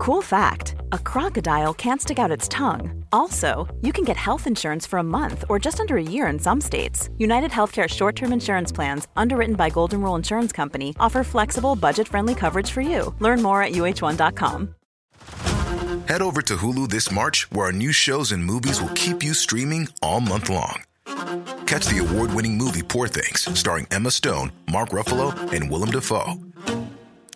Cool fact a crocodile can't stick out its tongue. Also, you can get health insurance for a month or just under a year in some states. United Healthcare short term insurance plans, underwritten by Golden Rule Insurance Company, offer flexible, budget friendly coverage for you. Learn more at uh1.com. Head over to Hulu this March, where our new shows and movies will keep you streaming all month long. Catch the award winning movie Poor Things, starring Emma Stone, Mark Ruffalo, and Willem Dafoe.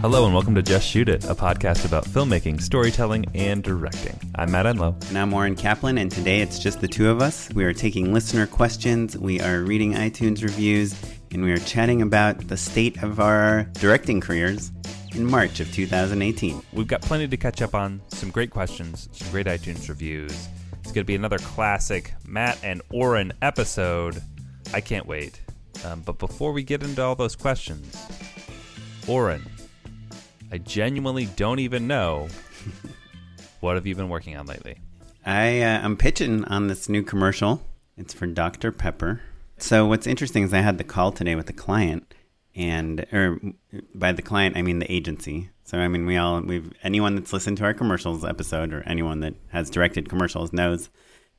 Hello, and welcome to Just Shoot It, a podcast about filmmaking, storytelling, and directing. I'm Matt Enlow. And I'm Oren Kaplan, and today it's just the two of us. We are taking listener questions, we are reading iTunes reviews, and we are chatting about the state of our directing careers in March of 2018. We've got plenty to catch up on, some great questions, some great iTunes reviews. It's going to be another classic Matt and Oren episode. I can't wait. Um, but before we get into all those questions, Oren, I genuinely don't even know what have you been working on lately. I uh, I'm pitching on this new commercial. It's for Dr Pepper. So what's interesting is I had the call today with the client, and or by the client I mean the agency. So I mean we all we've anyone that's listened to our commercials episode or anyone that has directed commercials knows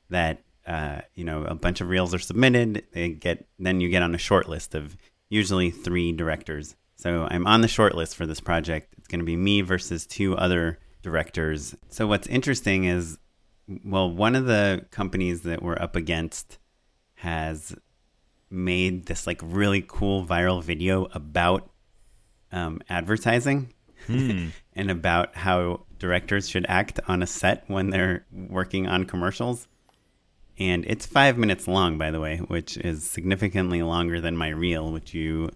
that uh, you know a bunch of reels are submitted. They get then you get on a short list of usually three directors. So I'm on the short list for this project. Going to be me versus two other directors. So what's interesting is, well, one of the companies that we're up against has made this like really cool viral video about um, advertising and about how directors should act on a set when they're working on commercials. And it's five minutes long, by the way, which is significantly longer than my reel, which you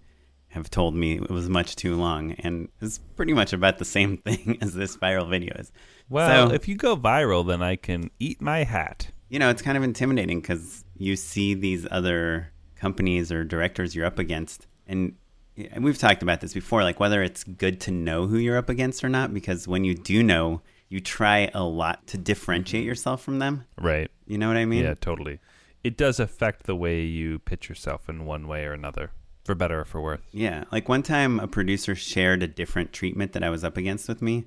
have told me it was much too long. And it's pretty much about the same thing as this viral video is. Well, So- if you go viral, then I can eat my hat. you know, it's kind of intimidating because you see these other companies or directors you're up against. And and we've talked about this before, like whether it's good to know who you're up against or not, because when you do know, you try a lot to differentiate yourself from them. Right. You know what I mean? Yeah, totally. It does affect the way you pitch yourself in one way or another, for better or for worse. Yeah. Like one time a producer shared a different treatment that I was up against with me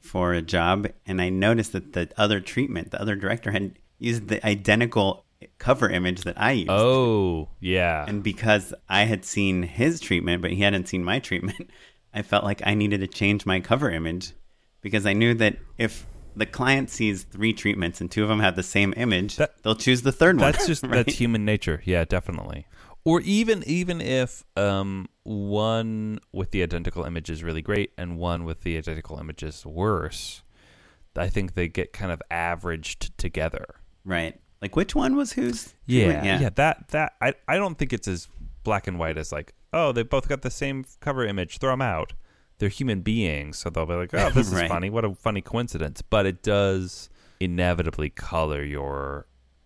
for a job. And I noticed that the other treatment, the other director had used the identical cover image that I used. Oh, yeah. And because I had seen his treatment, but he hadn't seen my treatment, I felt like I needed to change my cover image because I knew that if the client sees three treatments and two of them have the same image, That- they'll choose the third one. that's just right? that's human nature. Yeah, definitely. Or even even if um, one with the identical image is really great and one with the identical image is worse, I think they get kind of averaged together. right. Like which one was whose? Yeah, treatment? yeah. That that I I don't think it's as black and white as like oh they both got the same cover image, throw them out. They're human beings, so they'll be like oh this is Right. funny, what a funny coincidence. But it does inevitably color your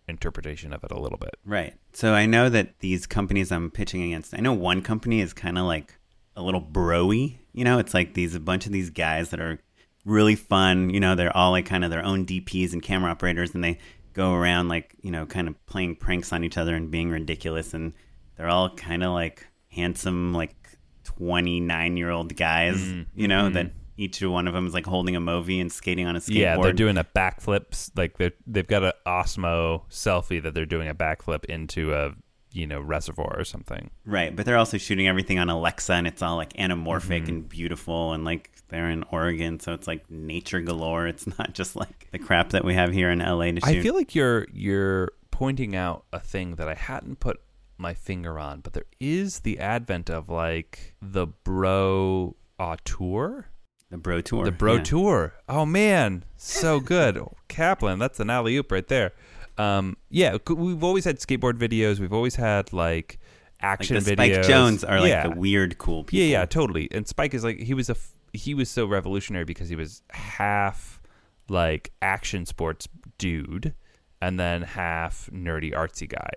interpretation of it a little bit. Right. So I know that these companies I'm pitching against, I know one company is kind of like a little broy. You know, it's like these a bunch of these guys that are really fun. You know, they're all like kind of their own DPs and camera operators, and they go around like you know, kind of playing pranks on each other and being ridiculous. And they're all kind of like handsome, like twenty nine year old guys. Mm-hmm. You know that. Each one of them is like holding a Movi and skating on a skateboard. Yeah, they're doing a backflip. Like they they've got an Osmo selfie that they're doing a backflip into a you know reservoir or something. Right, but they're also shooting everything on Alexa, and it's all like anamorphic Mm-hmm. and beautiful, and like they're in Oregon, so it's like nature galore. It's not just like the crap that we have here in LA to shoot. I feel like you're you're pointing out a thing that I hadn't put my finger on, but there is the advent of like the bro auteur. The Bro Tour, The bro yeah. tour. Oh man, so good. Kaplan, that's an alley oop right there. Um, yeah, we've always had skateboard videos. We've always had like Like action the videos. Spike Jonze are like yeah. the weird cool people. Yeah, yeah, totally. And Spike is like he was a f- he was so revolutionary because he was half like action sports dude and then half nerdy artsy guy.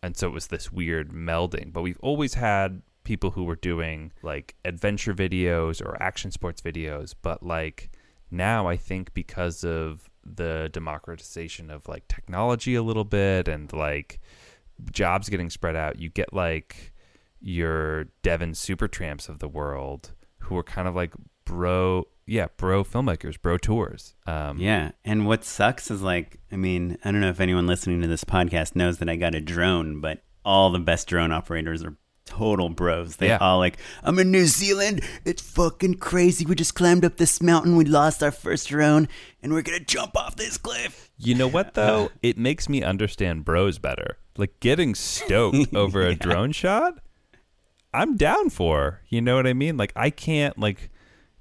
And so it was this weird melding. But we've always had people who were doing like adventure videos or action sports videos, but like now I think because of the democratization of like technology a little bit and like jobs getting spread out, you get like your Devin Supertramps of the world who are kind of like bro, yeah, bro filmmakers, bro tours. Um, Yeah. And what sucks is like, I mean, I don't know if anyone listening to this podcast knows that I got a drone, but all the best drone operators are total bros. They Yeah. all like, I'm in New Zealand. It's fucking crazy. We just climbed up this mountain. We lost our first drone and we're going to jump off this cliff. You know what though? It makes me understand bros better. Like getting stoked over a drone shot, I'm down for. You know what I mean? Like I can't like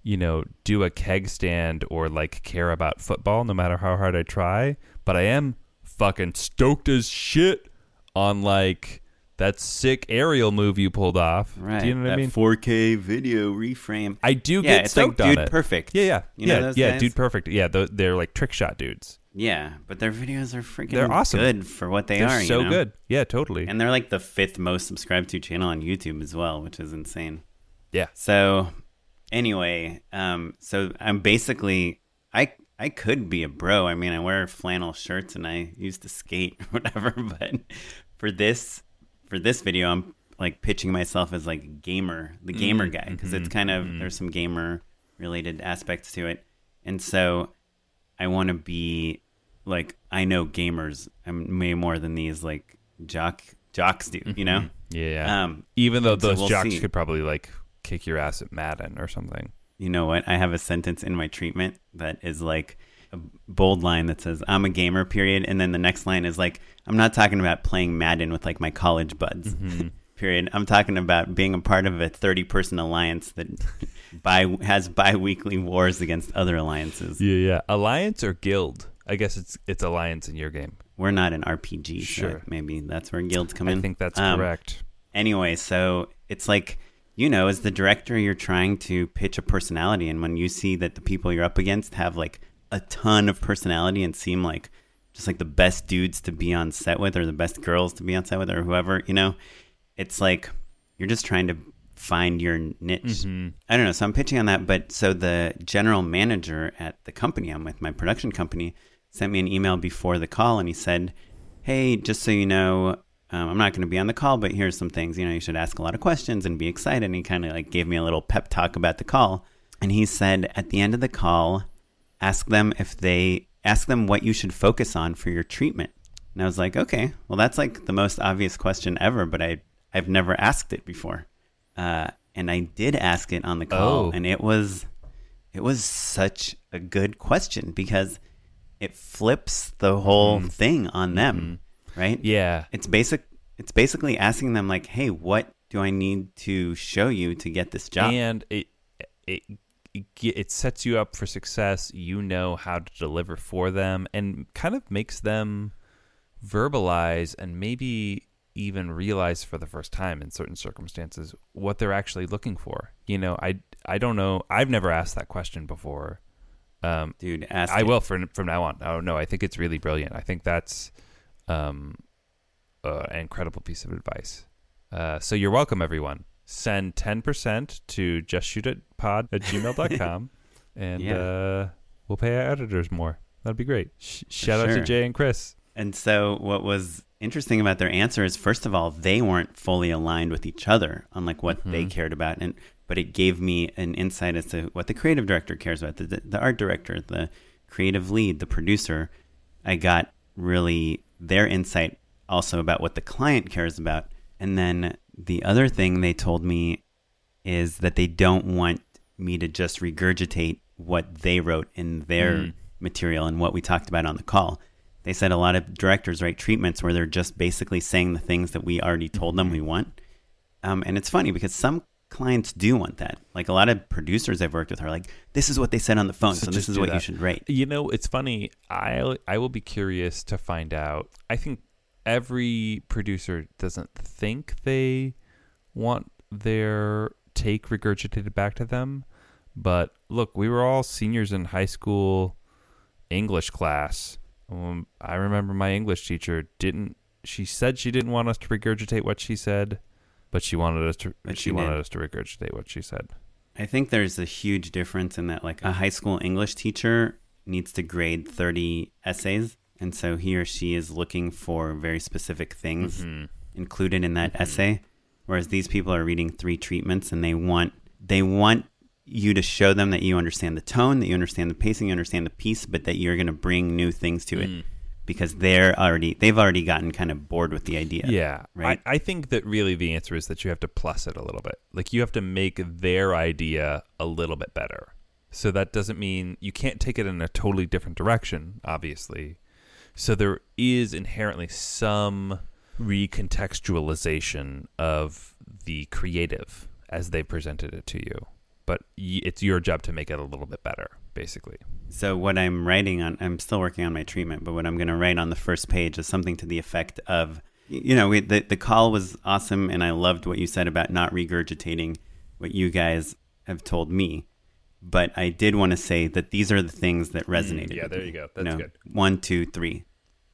you know, do a keg stand or like care about football no matter how hard I try, but I am fucking stoked as shit on like that sick aerial move you pulled off. Right. Do you know what that I mean? 4K video reframe. I do yeah, get it's like stoked on Dude it. Perfect. Yeah, yeah. You know yeah, yeah, guys? dude perfect. Yeah, th- they're like trick shot dudes. Yeah, but their videos are freaking They're awesome. good for what they are. They're are. you so know? good. Yeah, totally. And they're like the fifth most subscribed to channel on YouTube as well, which is insane. yeah. So anyway, um, so I'm basically I I could be a bro. I mean, I wear flannel shirts and I used to skate or whatever. But for this for this video, I'm like pitching myself as like gamer, the gamer Mm, guy, because it's mm-hmm, kind of there's some gamer related aspects to it, and so I want to be like I know gamers. I'm way more than these like jock jocks do. You know. Yeah. Um, Even though so those we'll jocks see. could probably like kick your ass at Madden or something. you know what? I have a sentence in my treatment that is like a bold line that says, I'm a gamer, period. And then the next line is like, I'm not talking about playing Madden with like my college buds, period. I'm talking about being a part of a 30 person alliance that bi- has bi weekly wars against other alliances. Yeah, yeah. Alliance or guild? I guess it's it's alliance in your game. We're not an RPG, Sure. so maybe that's where guilds come in. I think that's Um, correct. anyway, so it's like, you know, as the director, you're trying to pitch a personality. And when you see that the people you're up against have like a ton of personality and seem like just like the best dudes to be on set with or the best girls to be on set with or whoever, you know, it's like you're just trying to find your niche. I don't know. So I'm pitching on that. But so the general manager at the company I'm with, my production company, sent me an email before the call and he said, Hey, just so you know, um, I'm not going to be on the call, but here's some things. You know, you should ask a lot of questions and be excited. And he kind of like gave me a little pep talk about the call. And he said, at the end of the call, ask them if they ask them what you should focus on for your treatment. And I was like, okay, well, that's like the most obvious question ever, but I I've never asked it before. Uh, and I did ask it on the call, Oh. and it was it was such a good question because it flips the whole thing on them, right? Yeah. It's basic. It's basically asking them like, "Hey, what do I need to show you to get this job?" And it, it it sets you up for success. You know how to deliver for them, and kind of makes them verbalize and maybe even realize for the first time in certain circumstances what they're actually looking for. You know, I I don't know. I've never asked that question before. Um, Dude, ask. I it. will from from now on. Oh no, I think it's really brilliant. I think that's um, uh, an incredible piece of advice. Uh, so you're welcome, everyone. Send ten percent to justshootitpod at gmail.com and Yeah. uh, we'll pay our editors more. That'd be great. Sh- shout out to. Jay and Chris. And so, what was interesting about their answer is, first of all, they weren't fully aligned with each other on like what they cared about, and but it gave me an insight as to what the creative director cares about, the, the art director, the creative lead, the producer. I got really their insight also about what the client cares about, and then the other thing they told me is that they don't want me to just regurgitate what they wrote in their material and what we talked about on the call. They said a lot of directors write treatments where they're just basically saying the things that we already told them we want. Um, and it's funny because some clients do want that. Like a lot of producers I've worked with are like, this is what they said on the phone, so, So this is what you should write. You know, it's funny. I I will be curious to find out. I think every producer doesn't think they want their take regurgitated back to them. But look, we were all seniors in high school English class. Um, I remember my English teacher didn't. She said she didn't want us to regurgitate what she said, but she wanted us to. But she she wanted us to regurgitate what she said. I think there's a huge difference in that, like, a high school English teacher needs to grade 30 essays. And so he or she is looking for very specific things Mm-hmm. included in that essay. Whereas these people are reading three treatments and they want, they want you to show them that you understand the tone, that you understand the pacing, you understand the piece, but that you're going to bring new things to Mm. it because they're already, they've already gotten kind of bored with the idea. Yeah. Right. I, I think that really the answer is that you have to plus it a little bit. Like you have to make their idea a little bit better. So that doesn't mean you can't take it in a totally different direction, obviously. So there is inherently some recontextualization of the creative as they presented it to you. But it's your job to make it a little bit better, basically. So what I'm writing on, I'm still working on my treatment, but what I'm going to write on the first page is something to the effect of, you know, we, the the call was awesome, and I loved what you said about not regurgitating what you guys have told me. But I did want to say that these are the things that resonated. Mm, yeah, with there you go. You That's know, good. One, two, three,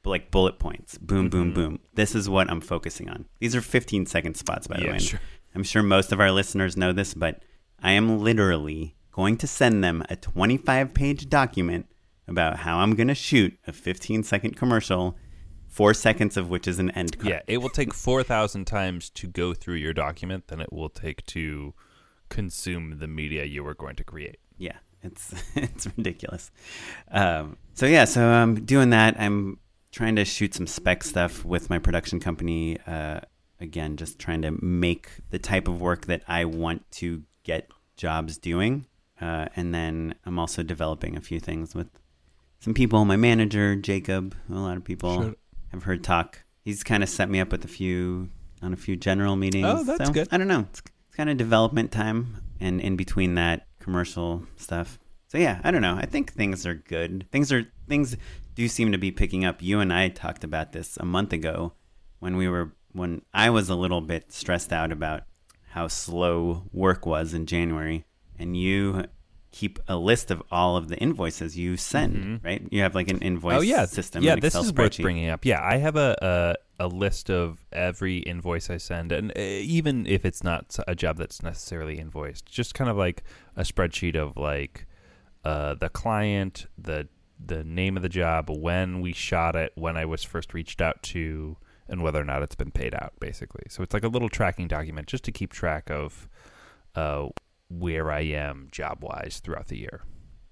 like bullet points. Boom, boom, Mm-hmm. boom. This is what I'm focusing on. These are 15 second spots, by the Yeah, way. Sure. I'm sure most of our listeners know this, but I am literally going to send them a 25 page document about how I'm going to shoot a 15 second commercial, four seconds of which is an end card. Yeah, it will take 4,000 times to go through your document than it will take to consume the media you were going to create. Yeah, it's it's ridiculous. Um, so yeah, so I'm doing that. I'm trying to shoot some spec stuff with my production company. Uh, again, just trying to make the type of work that I want to get jobs doing. Uh, and then I'm also developing a few things with some people. My manager, Jacob, a lot of people Sure. have heard talk. He's kind of set me up with a few on a few general meetings. Oh, that's So, good. I don't know. It's, it's kind of development time, and in between that, commercial stuff. So yeah, I don't know. I think things are good. Things are things do seem to be picking up. You and I talked about this a month ago when we were when I was a little bit stressed out about how slow work was in January, and you keep a list of all of the invoices you send, mm-hmm. right? You have like an invoice oh yeah, system. Yeah, this Excel is worth bringing up. Yeah, I have a, a list of every invoice I send, and uh, even if it's not a job that's necessarily invoiced, just kind of like a spreadsheet of like uh, the client, the the name of the job, when we shot it, when I was first reached out to, and whether or not it's been paid out, basically. So it's like a little tracking document just to keep track of uh, where I am job wise throughout the year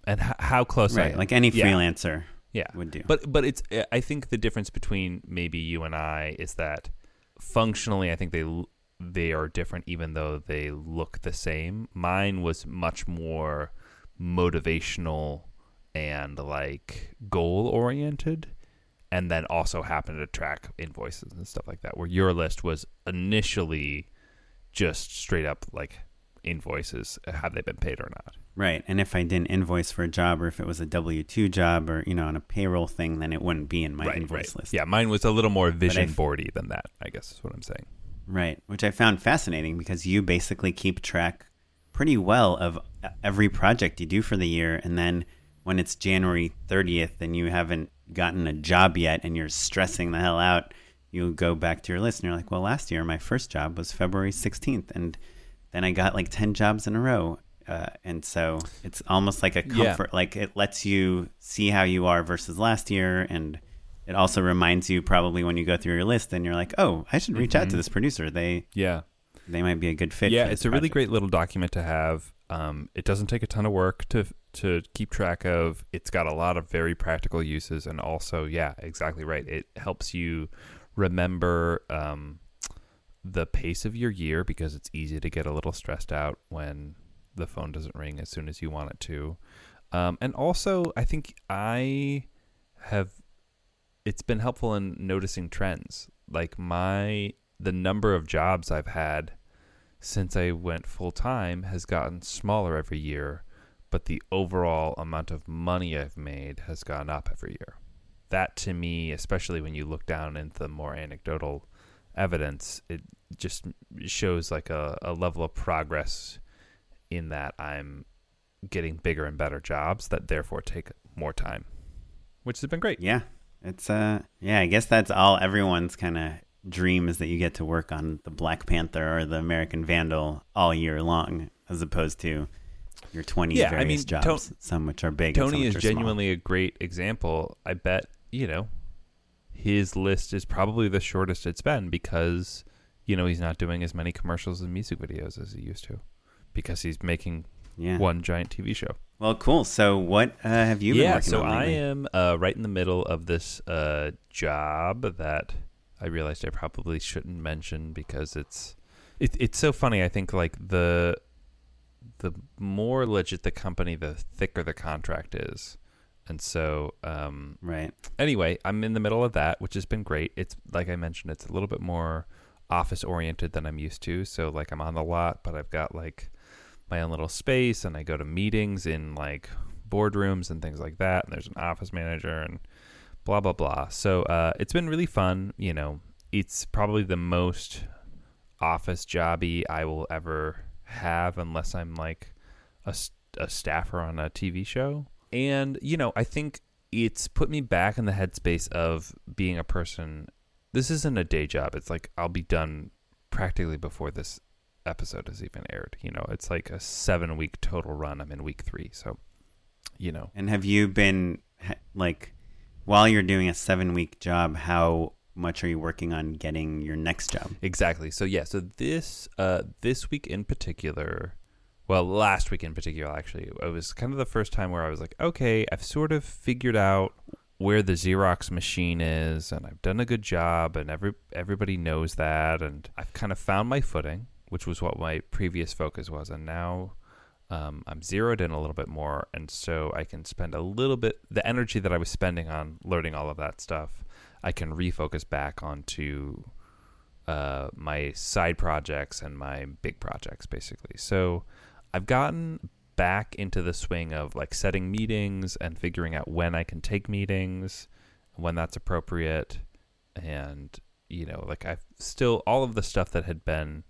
and h- how close I am. Like any freelancer yeah would do. but but it's uh, i think the difference between maybe you and i is that functionally i think they they are different even though they look the same mine was much more motivational and like goal oriented and then also happened to track invoices and stuff like that where your list was initially just straight up like invoices uh, have they been paid or not Right. And if I didn't invoice for a job or if it was a W 2 job or, you know, on a payroll thing, then it wouldn't be in my invoice list. Yeah, mine was a little more vision f- boardy than that. I guess is what I'm saying. Right. Which I found fascinating because you basically keep track pretty well of uh, every project you do for the year. And then when it's January 30th and you haven't gotten a job yet and you're stressing the hell out, you go back to your list and you're like, well, last year my first job was February 16th. And then I got like 10 jobs in a row. Uh, and so it's almost like a Yeah. comfort, like it lets you see how you are versus last year. And it also reminds you probably when you go through your list and you're like, oh, I should reach out to this producer. They Yeah, they might be a good fit. Mm-hmm. yeah. It's a really great little document to have. Um, it doesn't take a ton of work to to keep track of. It's got a lot of very practical uses, and also, yeah, exactly right. It helps you remember um, the pace of your year because it's easy to get a little stressed out when the phone doesn't ring as soon as you want it to. Um, and also, I think I have it's been helpful in noticing trends. Like my the number of jobs I've had since I went full time has gotten smaller every year, but the overall amount of money I've made has gone up every year. That to me, especially when you look down into the more anecdotal evidence, it just shows like a, a level of progress in that I'm getting bigger and better jobs that therefore take more time, which has been great. Yeah. It's uh yeah, I guess that's all everyone's kind of dream is that you get to work on the Black Panther or the American Vandal all year long, as opposed to your 20 Yeah, I various mean, jobs, some which are big. and some Tony is are small. genuinely a great example. I bet, you know, his list is probably the shortest it's been because, you know, he's not doing as many commercials and music videos as he used to because he's making yeah. one giant TV show. Well, cool. So, what uh, have you been yeah, working so on I am uh, right in the middle of this uh, job that I realized I probably shouldn't mention because it's it, it's so funny. I think like the the more legit the company, the thicker the contract is, and so um, Right. anyway, I'm in the middle of that, which has been great. It's like I mentioned, it's a little bit more office oriented than I'm used to. So like I'm on the lot, but I've got like my own little space and I go to meetings in like boardrooms and things like that. And there's an office manager and blah blah blah. So uh, it's been really fun. You know, it's probably the most office jobby I will ever have, unless I'm like a, a staffer on a TV show. And you know, I think it's put me back in the headspace of being a person. This isn't a day job. It's like I'll be done practically before this episode has even aired. You know, it's like a seven week total run. I'm in week three, so you know, And have you been like while you're doing a seven week job? How much are you working on getting your next job? Exactly. So yeah, so this uh this week in particular, well, last week in particular actually, it was kind of the first time where I was like, okay, I've sort of figured out where the Xerox machine is and I've done a good job and every everybody knows that and I've kind of found my footing, which was what my previous focus was and now um, I'm zeroed in a little bit more, and so I can spend a little bit the energy that I was spending on learning all of that stuff. I can refocus back onto uh, my side projects and my big projects, basically. So I've gotten back into the swing of like setting meetings and figuring out when I can take meetings, when that's appropriate, and you know, like I've still all of the stuff that had been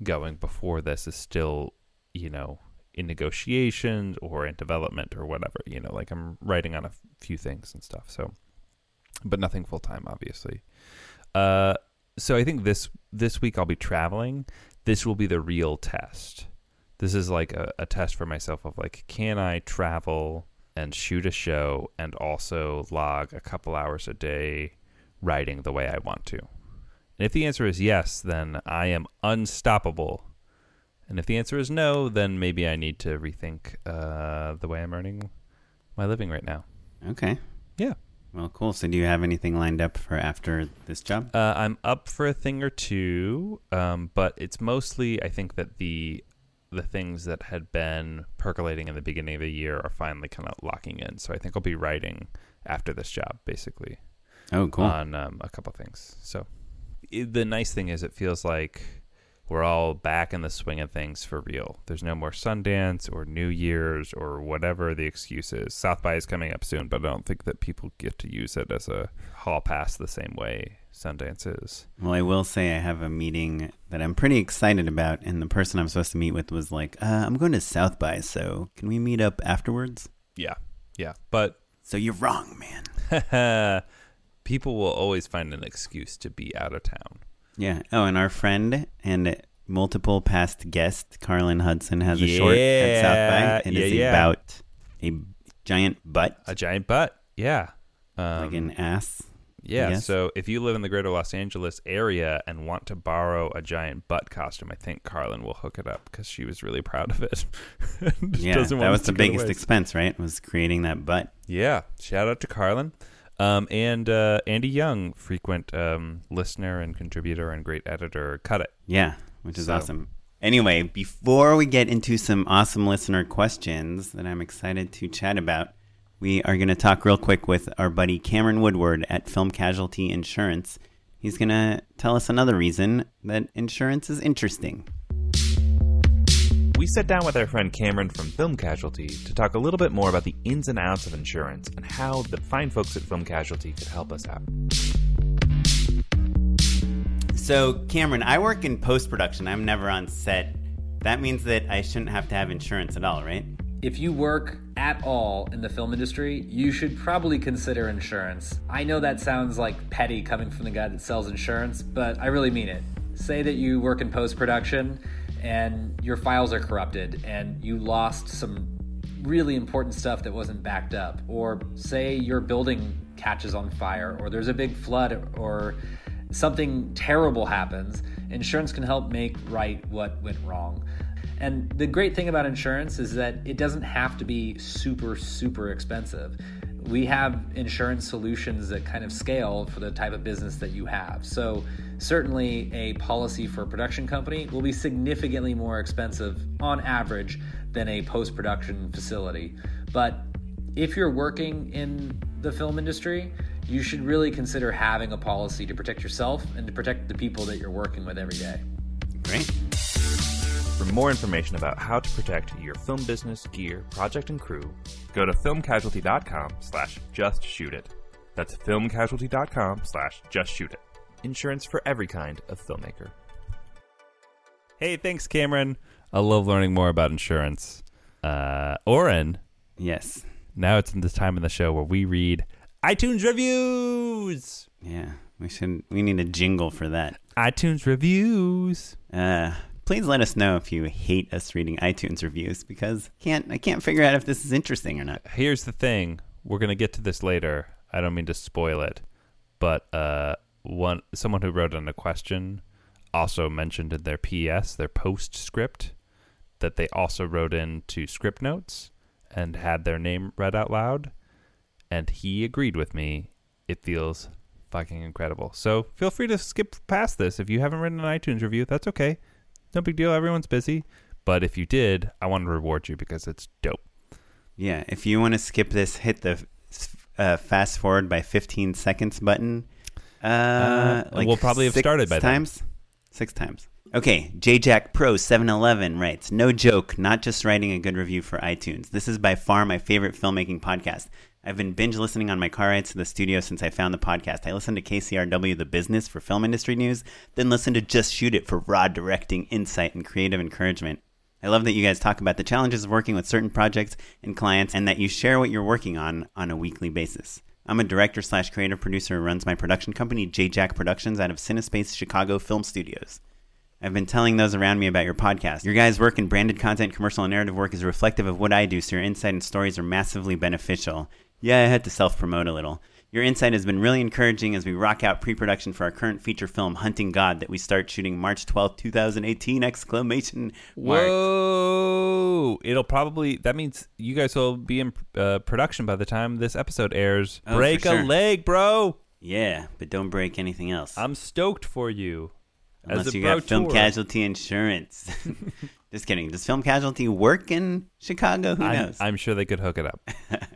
going before this is still, you know, in negotiations or in development or whatever. You know, like I'm writing on a few things and stuff. So, but nothing full time, obviously. Uh, so I think this this week I'll be traveling. This will be the real test. This is like a, a test for myself of like, can I travel and shoot a show and also log a couple hours a day writing the way I want to? And if the answer is yes, then I am unstoppable. And if the answer is no, then maybe I need to rethink uh, the way I'm earning my living right now. Okay. Yeah. Well, cool. So, do you have anything lined up for after this job? Uh, I'm up for a thing or two, um, but it's mostly I think that the the things that had been percolating in the beginning of the year are finally kind of locking in. So I think I'll be writing after this job, basically Oh, cool. on um, a couple things. So i the nice thing is, it feels like we're all back in the swing of things for real. There's no more Sundance or New Year's or whatever the excuse is. South by is coming up soon, but I don't think that people get to use it as a hall pass the same way Sundance is. well, I will say I have a meeting that I'm pretty excited about, and the person I'm supposed to meet with was like, uh, "I'm going to South by, so can we meet up afterwards?" Yeah, yeah, but So you're wrong, man. people will always find an excuse to be out of town. Yeah. Oh, and our friend and multiple past guest, Carlin Hudson, has a short at South by. It yeah, is yeah. about a giant butt, A giant butt, yeah, um, like an ass. yeah. So if you live in the greater Los Angeles area and want to borrow a giant butt costume, I think Carlin will hook it up because she was really proud of it. Yeah, that was the to go to biggest expense, right? Was creating that butt. Yeah, shout out to Carlin. Um, and uh, Andy Young, frequent um, listener and contributor and great editor, cut it. Yeah, which is So- awesome. Anyway, before we get into some awesome listener questions that I'm excited to chat about, we are going to talk real quick with our buddy Cameron Woodward at Film Casualty Insurance. He's going to tell us another reason that insurance is interesting. We sat down with our friend Cameron from Film Casualty to talk a little bit more about the ins and outs of insurance and how the fine folks at Film Casualty could help us out. So, Cameron, I work in post production. I'm never on set. That means that I shouldn't have to have insurance at all, right? If you work at all in the film industry, you should probably consider insurance. I know that sounds like petty coming from the guy that sells insurance, but I really mean it. Say that you work in post production and your files are corrupted and you lost some really important stuff that wasn't backed up, or say your building catches on fire, or there's a big flood, or something terrible happens, insurance can help make right what went wrong. And the great thing about insurance is that it doesn't have to be super, super expensive. We have insurance solutions that kind of scale for the type of business that you have. So, certainly, a policy for a production company will be significantly more expensive on average than a post production facility. But if you're working in the film industry, you should really consider having a policy to protect yourself and to protect the people that you're working with every day. Great. For more information about how to protect your film business, gear, project, and crew, go to filmcasualty.com slash just shoot it. That's filmcasualty.com slash just shoot it. Insurance for every kind of filmmaker. Hey, thanks, Cameron. I love learning more about insurance. Uh, Oren, Yes. now it's in this time of the show where we read iTunes reviews. Yeah. We should. We need a jingle for that. iTunes reviews. Uh, please let us know if you hate us reading iTunes reviews because can't I can't figure out if this is interesting or not. Here's the thing. We're gonna get to this later. I don't mean to spoil it, but uh, one someone who wrote in a question also mentioned in their PS, their postscript, that they also wrote in into Scriptnotes and had their name read out loud, and he agreed with me. It feels fucking incredible. So feel free to skip past this if you haven't written an iTunes review. That's okay. No big deal. Everyone's busy. But if you did, I want to reward you because it's dope. Yeah. If you want to skip this, hit the uh, fast forward by 15 seconds button. Uh, we'll probably have started by then. times. Six times. Okay, JJack Pro 711 writes, No joke, not just writing a good review for iTunes. This is by far my favorite filmmaking podcast. I've been binge listening on my car rides to the studio since I found the podcast. I listen to KCRW The Business for film industry news, then listen to Just Shoot It for raw directing, insight, and creative encouragement. I love that you guys talk about the challenges of working with certain projects and clients and that you share what you're working on on a weekly basis. I'm a director slash creative producer who runs my production company, JJack Productions, out of Cinespace Chicago Film Studios. I've been telling those around me about your podcast. Your guys' work in branded content, commercial, and narrative work is reflective of what I do, so your insight and stories are massively beneficial. Yeah, I had to self promote a little. Your insight has been really encouraging as we rock out pre production for our current feature film, Hunting God, that we start shooting March twelfth, 2018! Exclamation mark. Whoa! It'll probably that means you guys will be in uh, production by the time this episode airs. Oh, Break sure. a leg, bro! Yeah, but don't break anything else. I'm stoked for you. Unless As a you got film casualty insurance. Just kidding. Does film casualty work in Chicago? Who I'm, knows? I'm sure they could hook it up.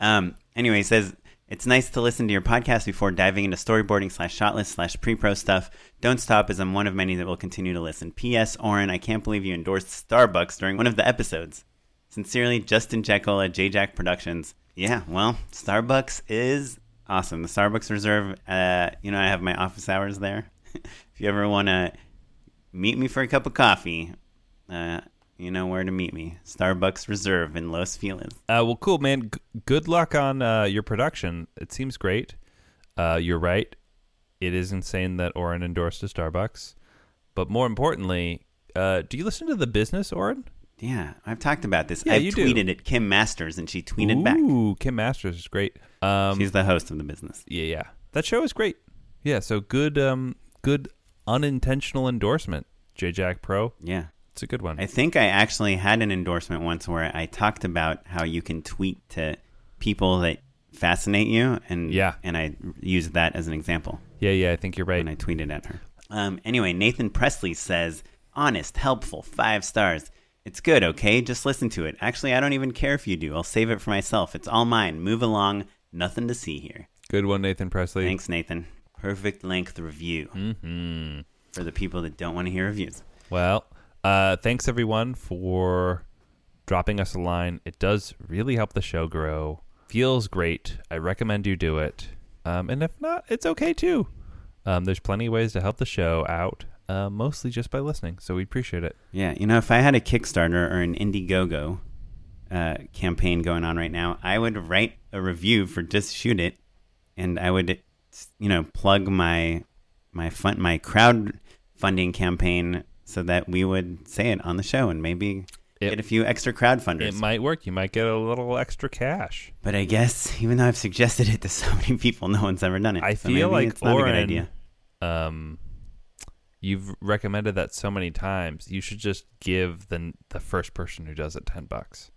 Um, anyway, he says it's nice to listen to your podcast before diving into storyboarding slash shot list slash pre pro stuff. Don't stop, as I'm one of many that will continue to listen. P.S. Oren, I can't believe you endorsed Starbucks during one of the episodes. Sincerely, Justin Jekyll at JJack Productions. Yeah, well, Starbucks is awesome. The Starbucks Reserve. Uh, you know, I have my office hours there. you ever want to meet me for a cup of coffee, uh, you know where to meet me. Starbucks Reserve in Los Feliz. Uh, well, cool, man. G- good luck on uh, your production. It seems great. Uh, you're right. It is insane that Oren endorsed a Starbucks. But more importantly, uh, do you listen to the business, Oren? Yeah, I've talked about this. Yeah, I've you do. tweeted at Kim Masters, and she tweeted back. Ooh, Kim Masters is great. Um, She's the host of the business. yeah, yeah. That show is great. Yeah, so good, um, good unintentional endorsement. J Jack Pro. Yeah. It's a good one. I think I actually had an endorsement once where I talked about how you can tweet to people that fascinate you, and Yeah. and I used that as an example yeah, yeah. I think you're right. And I tweeted at her. Um, anyway, Nathan Presley says, "Honest, helpful, five stars. It's good, okay? Just listen to it. Actually, I don't even care if you do. I'll save it for myself. It's all mine. Move along. Nothing to see here." Good one, Nathan Presley. Thanks, Nathan. Perfect length review hmm for the people that don't want to hear reviews. Well, Uh, thanks everyone for dropping us a line. It does really help the show grow. Feels great. I recommend you do it. Um, and if not, it's okay too. Um, there's plenty of ways to help the show out, uh, mostly just by listening. So we appreciate it. Yeah, you know, if I had a Kickstarter or an Indiegogo uh, campaign going on right now, I would write a review for Just Shoot It, and I would, you know, plug my my fund my crowdfunding campaign so that we would say it on the show and maybe It- get a few extra crowdfunders. It might work. You might get a little extra cash. but I guess even though I've suggested it to so many people, no one's ever done it. I So feel like it's not a good idea. um, you've recommended that so many times. You should just give the the first person who does it ten bucks.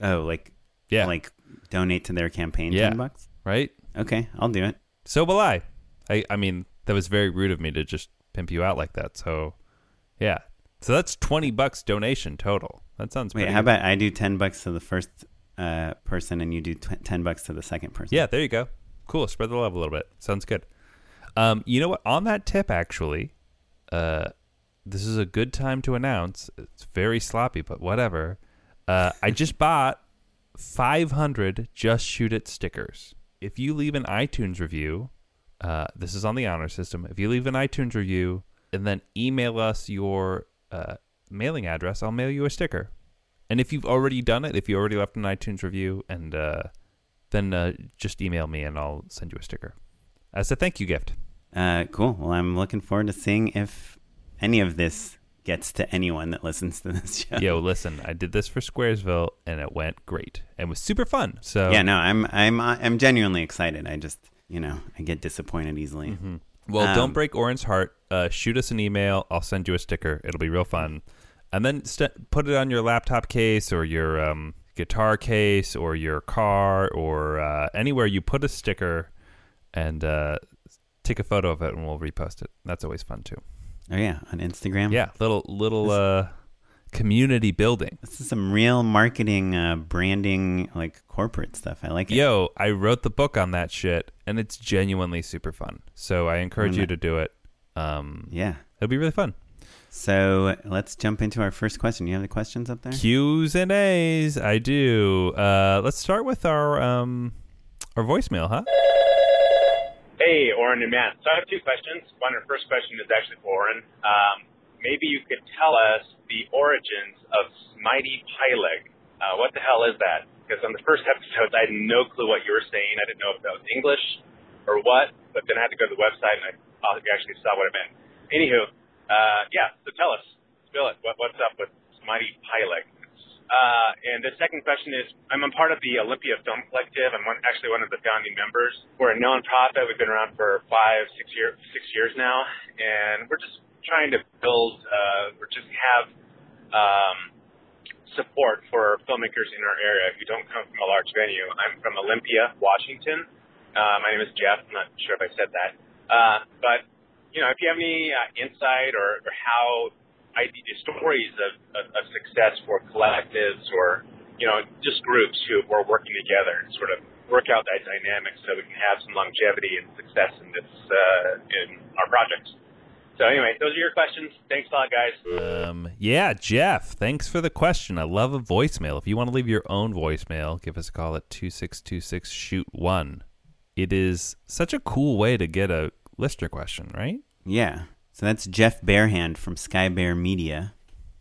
Oh, like Yeah, like donate to their campaign Yeah. ten bucks. right. Okay, I'll do it. So will I. I. I mean, that was very rude of me to just pimp you out like that. So, yeah. So that's twenty bucks donation total. That sounds Wait, how good. about I do ten bucks to the first uh, person and you do tw- ten bucks to the second person? Yeah, there you go. Cool. Spread the love a little bit. Sounds good. Um, you know what? On that tip, actually, uh, this is a good time to announce. It's very sloppy, but whatever. Uh, I just bought 500 Just Shoot It stickers. If you leave an iTunes review, uh, this is on the honor system. If you leave an iTunes review and then email us your uh, mailing address, I'll mail you a sticker. And if you've already done it, if you already left an iTunes review, and uh, then uh, just email me and I'll send you a sticker as a thank you gift. Uh, cool. Well, I'm looking forward to seeing if any of this gets to anyone that listens to this show. Yo, listen, I did this for Squaresville and it went great and was super fun. So Yeah, no, I'm I'm uh, I'm genuinely excited. I just you know I get disappointed easily. Well, Um, don't break Oren's heart. Uh, shoot us an email. I'll send you a sticker. It'll be real fun. And then st- put it on your laptop case or your um, guitar case or your car or uh, anywhere you put a sticker and uh, take a photo of it and we'll repost it. That's always fun too. Oh yeah, on Instagram. Yeah, little little uh, community building. This is some real marketing, uh, branding, like corporate stuff. I like it. Yo, I wrote the book on that shit, and it's genuinely super fun. So I encourage you to do it. Um, Yeah. it'll be really fun. So let's jump into our first question. You have the questions up there? Q's and A's, I do. Uh, let's start with our um, our voicemail, huh? Hey, Oren and Matt. So I have two questions. One, the first question is actually for Oren. Um, maybe you could tell us the origins of Smitey Pyleg. Uh, what the hell is that? Because on the first episode, I had no clue what you were saying. I didn't know if that was English or what, but then I had to go to the website and I I actually saw what it meant. Anywho, uh, yeah, so tell us, spill it. What, what's up with Smitey Pyleg? Uh, and the second question is, I'm a part of the Olympia Film Collective. I'm one, actually one of the founding members. We're a nonprofit. We've been around for five, six years, six years now, and we're just trying to build, uh, or just have um, support for filmmakers in our area who don't come from a large venue. I'm from Olympia, Washington. Uh, my name is Jeff. I'm not sure if I said that, uh, but you know, if you have any uh, insight or, or how stories of, of, of success for collectives or you know just groups who are working together and sort of work out that dynamic so we can have some longevity and success in this uh, in our projects. So anyway, those are your questions. Thanks a lot, guys. Um, yeah, Jeff, thanks for the question. I love a voicemail. If you want to leave your own voicemail, give us a call at 2626 shoot 1. It is such a cool way to get a listener question, right? Yeah. So that's Jeff Bearhand from Sky Bear Media,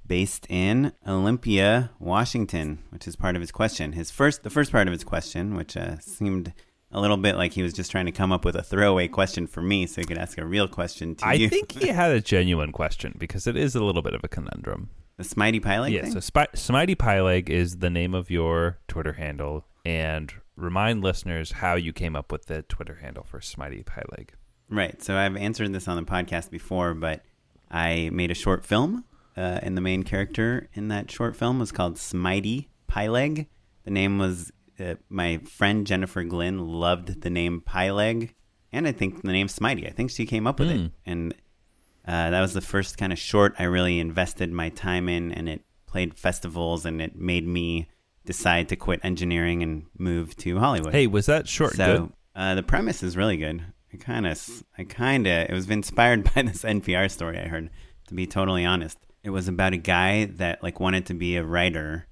based in Olympia, Washington, which is part of his question. His first, the first part of his question, which uh, seemed a little bit like he was just trying to come up with a throwaway question for me, so he could ask a real question to I you. think he had a genuine question because it is a little bit of a conundrum. the Smitey Pyleg yeah, thing. so Spy- Smitey Pyleg is the name of your Twitter handle, and remind listeners how you came up with the Twitter handle for Smitey Pyleg. Right. So I've answered this on the podcast before, but I made a short film, uh, and the main character in that short film was called Smitey Pyleg. The name was uh, my friend Jennifer Glynn loved the name Pyleg, and I think the name Smitey. I think she came up with it, and uh, that was the first kind of short I really invested my time in, and it played festivals, and it made me decide to quit engineering and move to Hollywood. Hey, was that short So good? uh, the premise is really good. I kind of, I kind of, it was inspired by this NPR story I heard. To be totally honest, it was about a guy that like wanted to be a writer,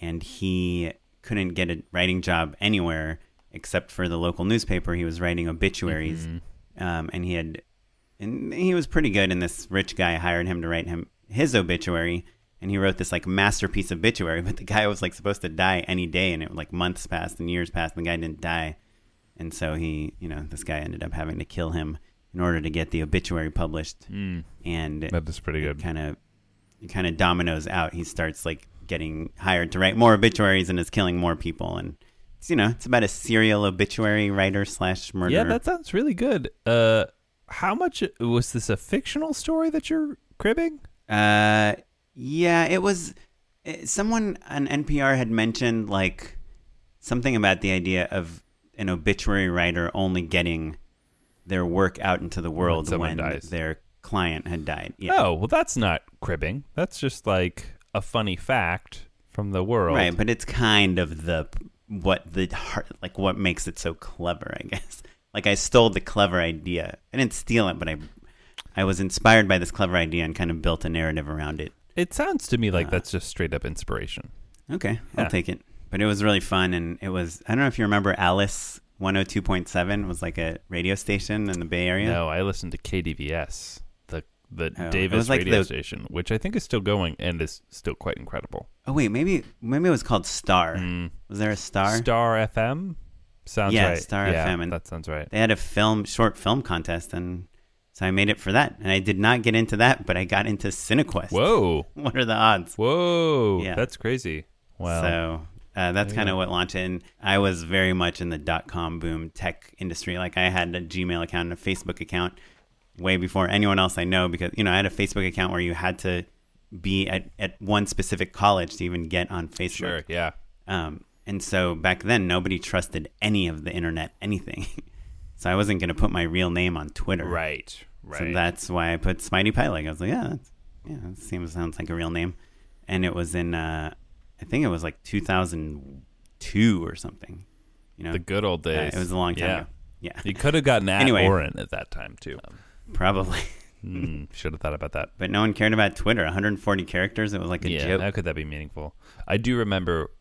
and he couldn't get a writing job anywhere except for the local newspaper. He was writing obituaries, um, and he had, and he was pretty good. And this rich guy hired him to write him his obituary, and he wrote this like masterpiece obituary. But the guy was like supposed to die any day, and it like months passed and years passed, and the guy didn't die, and so he, you know, this guy ended up having to kill him in order to get the obituary published, and That is pretty good. kind of kind of dominoes out. He starts like getting hired to write more obituaries and is killing more people. And it's, you know, it's about a serial obituary writer slash murderer. Yeah, that sounds really good. Uh, how much was this a fictional story that you're cribbing? Uh, yeah, it was. Someone on NPR had mentioned like something about the idea of an obituary writer only getting their work out into the world someone when dies. their client had died. Yeah. Oh, well, that's not cribbing. That's just like a funny fact from the world. Right, but it's kind of the what the heart like what makes it so clever, I guess. Like I stole the clever idea. I didn't steal it, but I I was inspired by this clever idea and kind of built a narrative around it. It sounds to me like uh, that's just straight up inspiration. Okay, Yeah. I'll take it. But it was really fun and it was I don't know if you remember Alice 102.7 was like a radio station in the Bay Area. No, I listened to KDVS, the the Oh, Davis like radio the- station, which I think is still going and is still quite incredible. Oh wait, maybe maybe it was called Star. Was there a Star? Mm. Star FM sounds Yeah, right. Star yeah, FM, and- that sounds right. they had a film short film contest and so I made it for that. And I did not get into that, but I got into Cinequest. Whoa, what are the odds? whoa, Yeah. that's crazy. Wow. So uh, that's kind of what launched it. And I was very much in the dot com boom tech industry. Like I had a Gmail account and a Facebook account way before anyone else I know because, you know, I had a Facebook account where you had to be at, at one specific college to even get on Facebook. sure, yeah. Um, and so back then, nobody trusted any of the internet, anything. so I wasn't going to put my real name on Twitter. Right, right. So that's why I put Smitey Pyleg. I was like, yeah, that's, yeah, that seems sounds like a real name. And it was in, uh, I think it was like 2002 or something. You know, the good old days. it was a long time yeah. ago. Yeah, You could have gotten at Anyway. Oren at that time too. probably. Hmm, should have thought about that. But no one cared about Twitter. 140 characters. It was like a yeah, joke. how could that be meaningful? I do remember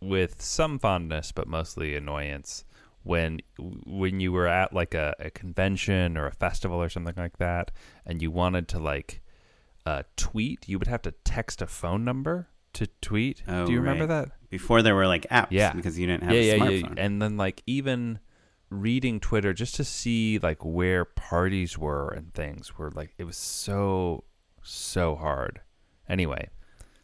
with some fondness, but mostly annoyance, when when you were at like a, a convention or a festival or something like that, and you wanted to like uh, tweet, you would have to text a phone number to tweet. Oh, do you remember right. that? Before there were like apps. Yeah, Because you didn't have yeah, a yeah, smartphone. yeah. And then like even reading Twitter just to see like where parties were and things were like it was so so hard. Anyway,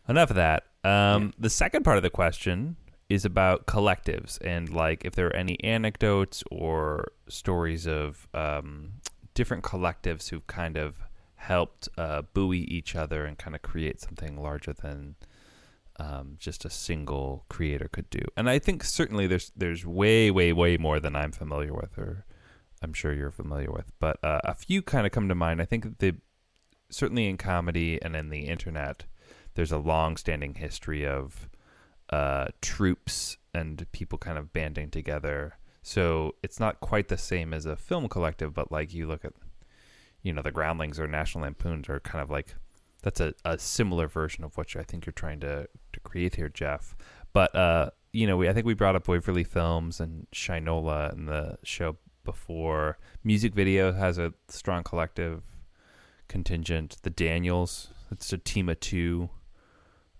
enough of that. Um, The second part of the question is about collectives and like if there are any anecdotes or stories of um, different collectives who've kind of helped uh, buoy each other and kind of create something larger than um, just a single creator could do. And I think certainly there's there's way way way more than I'm familiar with, or I'm sure you're familiar with. But uh, a few kind of come to mind. I think the certainly in comedy and in the internet, there's a long-standing history of uh, troupes and people kind of banding together. So it's not quite the same as a film collective, but like you look at, you know, the Groundlings or National Lampoons are kind of like that's a, a similar version of what I think you're trying to, to create here, Jeff. But uh, you know, we I think we brought up Waverly Films and Shynola in the show before. Music video has a strong collective contingent. The Daniels, it's a team of two,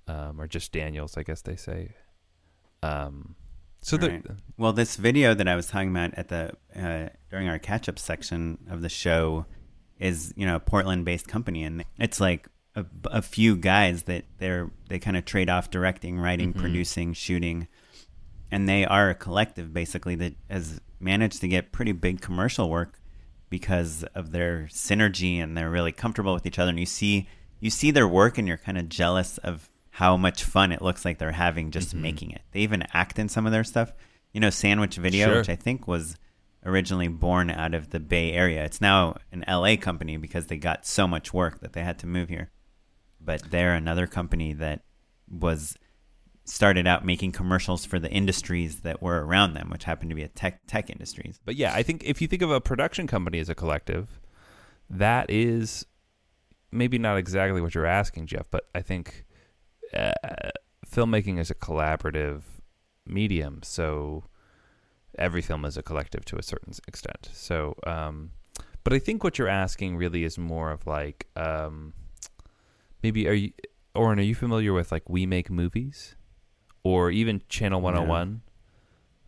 um, or just Daniels, I guess they say. Um, so the. Well, this video that I was talking about at the uh, during our catch up section of the show is you know a Portland based company, and it's like a, a few guys that they're they kind of trade off directing, writing, mm-hmm. producing, shooting, and they are a collective basically that has managed to get pretty big commercial work because of their synergy and they're really comfortable with each other and you see you see their work and you're kind of jealous of how much fun it looks like they're having just mm-hmm. making it. They even act in some of their stuff. You know, Sandwich Video, Sure. which I think was originally born out of the Bay Area. It's now an LA company because they got so much work that they had to move here. But they're another company that was started out making commercials for the industries that were around them, which happened to be a tech tech industries. But yeah, I think if you think of a production company as a collective, that is maybe not exactly what you're asking, Jeff, but I think uh, filmmaking is a collaborative medium, so every film is a collective to a certain extent. So, um, but I think what you're asking really is more of like, um, maybe are you, Oren, are you familiar with like We Make Movies, or even Channel 101?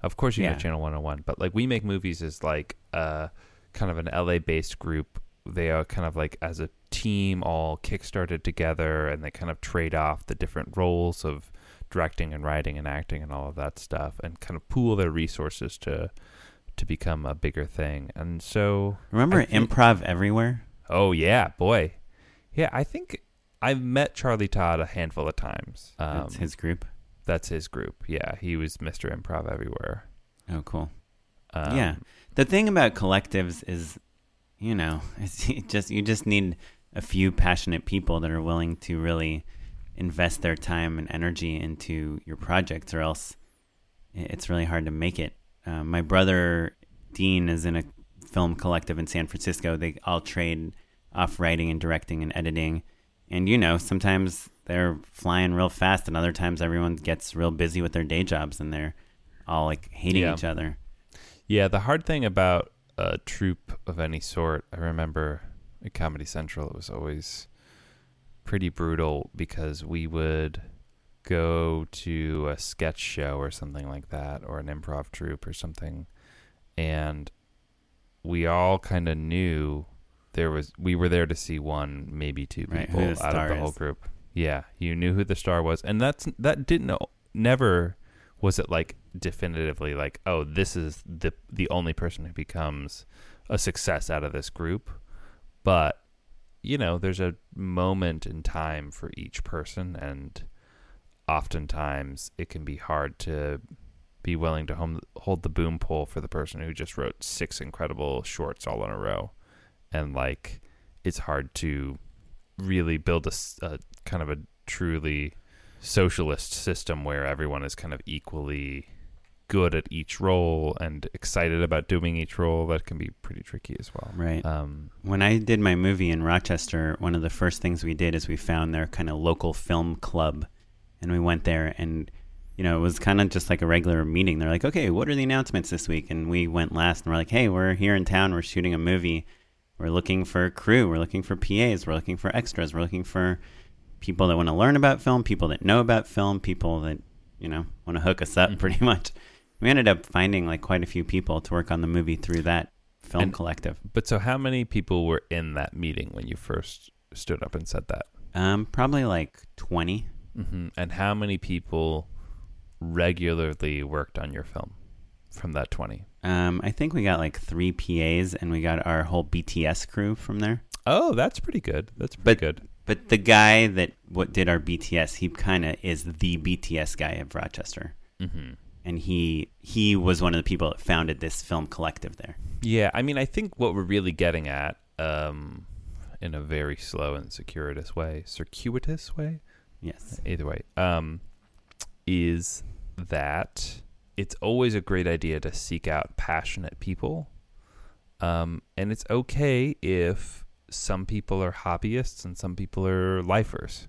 Of course, you Yeah. know Channel 101, but like We Make Movies is like uh, kind of an LA based group. They are kind of like as a team all kickstarted together and they kind of trade off the different roles of directing and writing and acting and all of that stuff and kind of pool their resources to to become a bigger thing. And so Remember think- improv everywhere? Oh yeah, boy. Yeah, I think I've met Charlie Todd a handful of times. Um, That's his group. that's his group. Yeah, he was Mr. Improv everywhere. Oh, cool. Um, yeah. The thing about collectives is, you know, it's it just you just need a few passionate people that are willing to really invest their time and energy into your projects, or else it's really hard to make it. Uh, my brother Dean is in a film collective in San Francisco. They all trade off writing and directing and editing, and you know, sometimes they're flying real fast, and other times everyone gets real busy with their day jobs, and they're all like hating Yeah. each other. Yeah, the hard thing about a troupe of any sort, I remember at Comedy Central, it was always pretty brutal because we would go to a sketch show or something like that, or an improv troupe or something, and we all kind of knew there was we were there to see one, maybe two Right, people out of the whole group. Yeah, you knew who the star was, and that's that didn't never was it like definitively like oh this is the the only person who becomes a success out of this group. But you know there's a moment in time for each person and oftentimes it can be hard to be willing to home, hold the boom pole for the person who just wrote six incredible shorts all in a row and like it's hard to really build a kind of a truly socialist system where everyone is kind of equally good at each role and excited about doing each role that can be pretty tricky as well Right. um When I did my movie in Rochester, one of the first things we did is we found their kind of local film club, and we went there, and you know it was kind of just like a regular meeting. They're like, "Okay, what are the announcements this week?" And we went last, and we're like, "Hey, we're here in town. We're shooting a movie. We're looking for crew. We're looking for PAs. We're looking for extras. We're looking for people that want to learn about film, people that know about film, people that you know want to hook us up. Pretty much, we ended up finding like quite a few people to work on the movie through that film And- collective. but so how many people were in that meeting when you first stood up and said that Um, probably like twenty. hmm and how many people regularly worked on your film from that 20 Um, I think we got like three PAs, and we got our whole BTS crew from there. oh that's pretty good that's pretty But- good But the guy that what did our BTS, he kind of is the BTS guy of Rochester, hmm and he he was one of the people that founded this film collective there. Yeah, I mean, I think what we're really getting at, um, in a very slow and circuitous way, circuitous way, Yes. either way, um, is that it's always a great idea to seek out passionate people, um, and it's okay if some people are hobbyists and some people are lifers,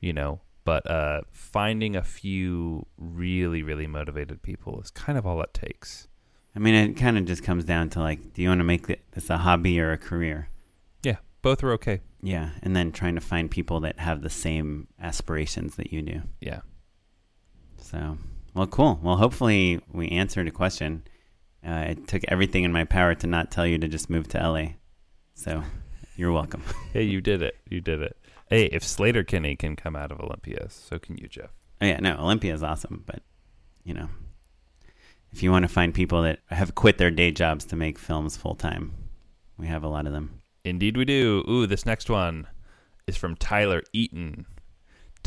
you know. But uh, finding a few really, really motivated people is kind of all it takes. I mean, it kind of just comes down to like, do you want to make this a hobby or a career? Yeah, both are okay. Yeah, and then trying to find people that have the same aspirations that you do. Yeah. So, well, cool. Well, hopefully we answered a question. Uh, it took everything in my power to not tell you to just move to LA. So, you're welcome. Hey, you did it. You did it. Hey, if Sleater-Kinney can come out of Olympia, so can you, Jeff. Oh, yeah, no, Olympia is awesome, but you know, if you want to find people that have quit their day jobs to make films full time, we have a lot of them. Indeed, we do. Ooh, this next one is from Tyler Eaton.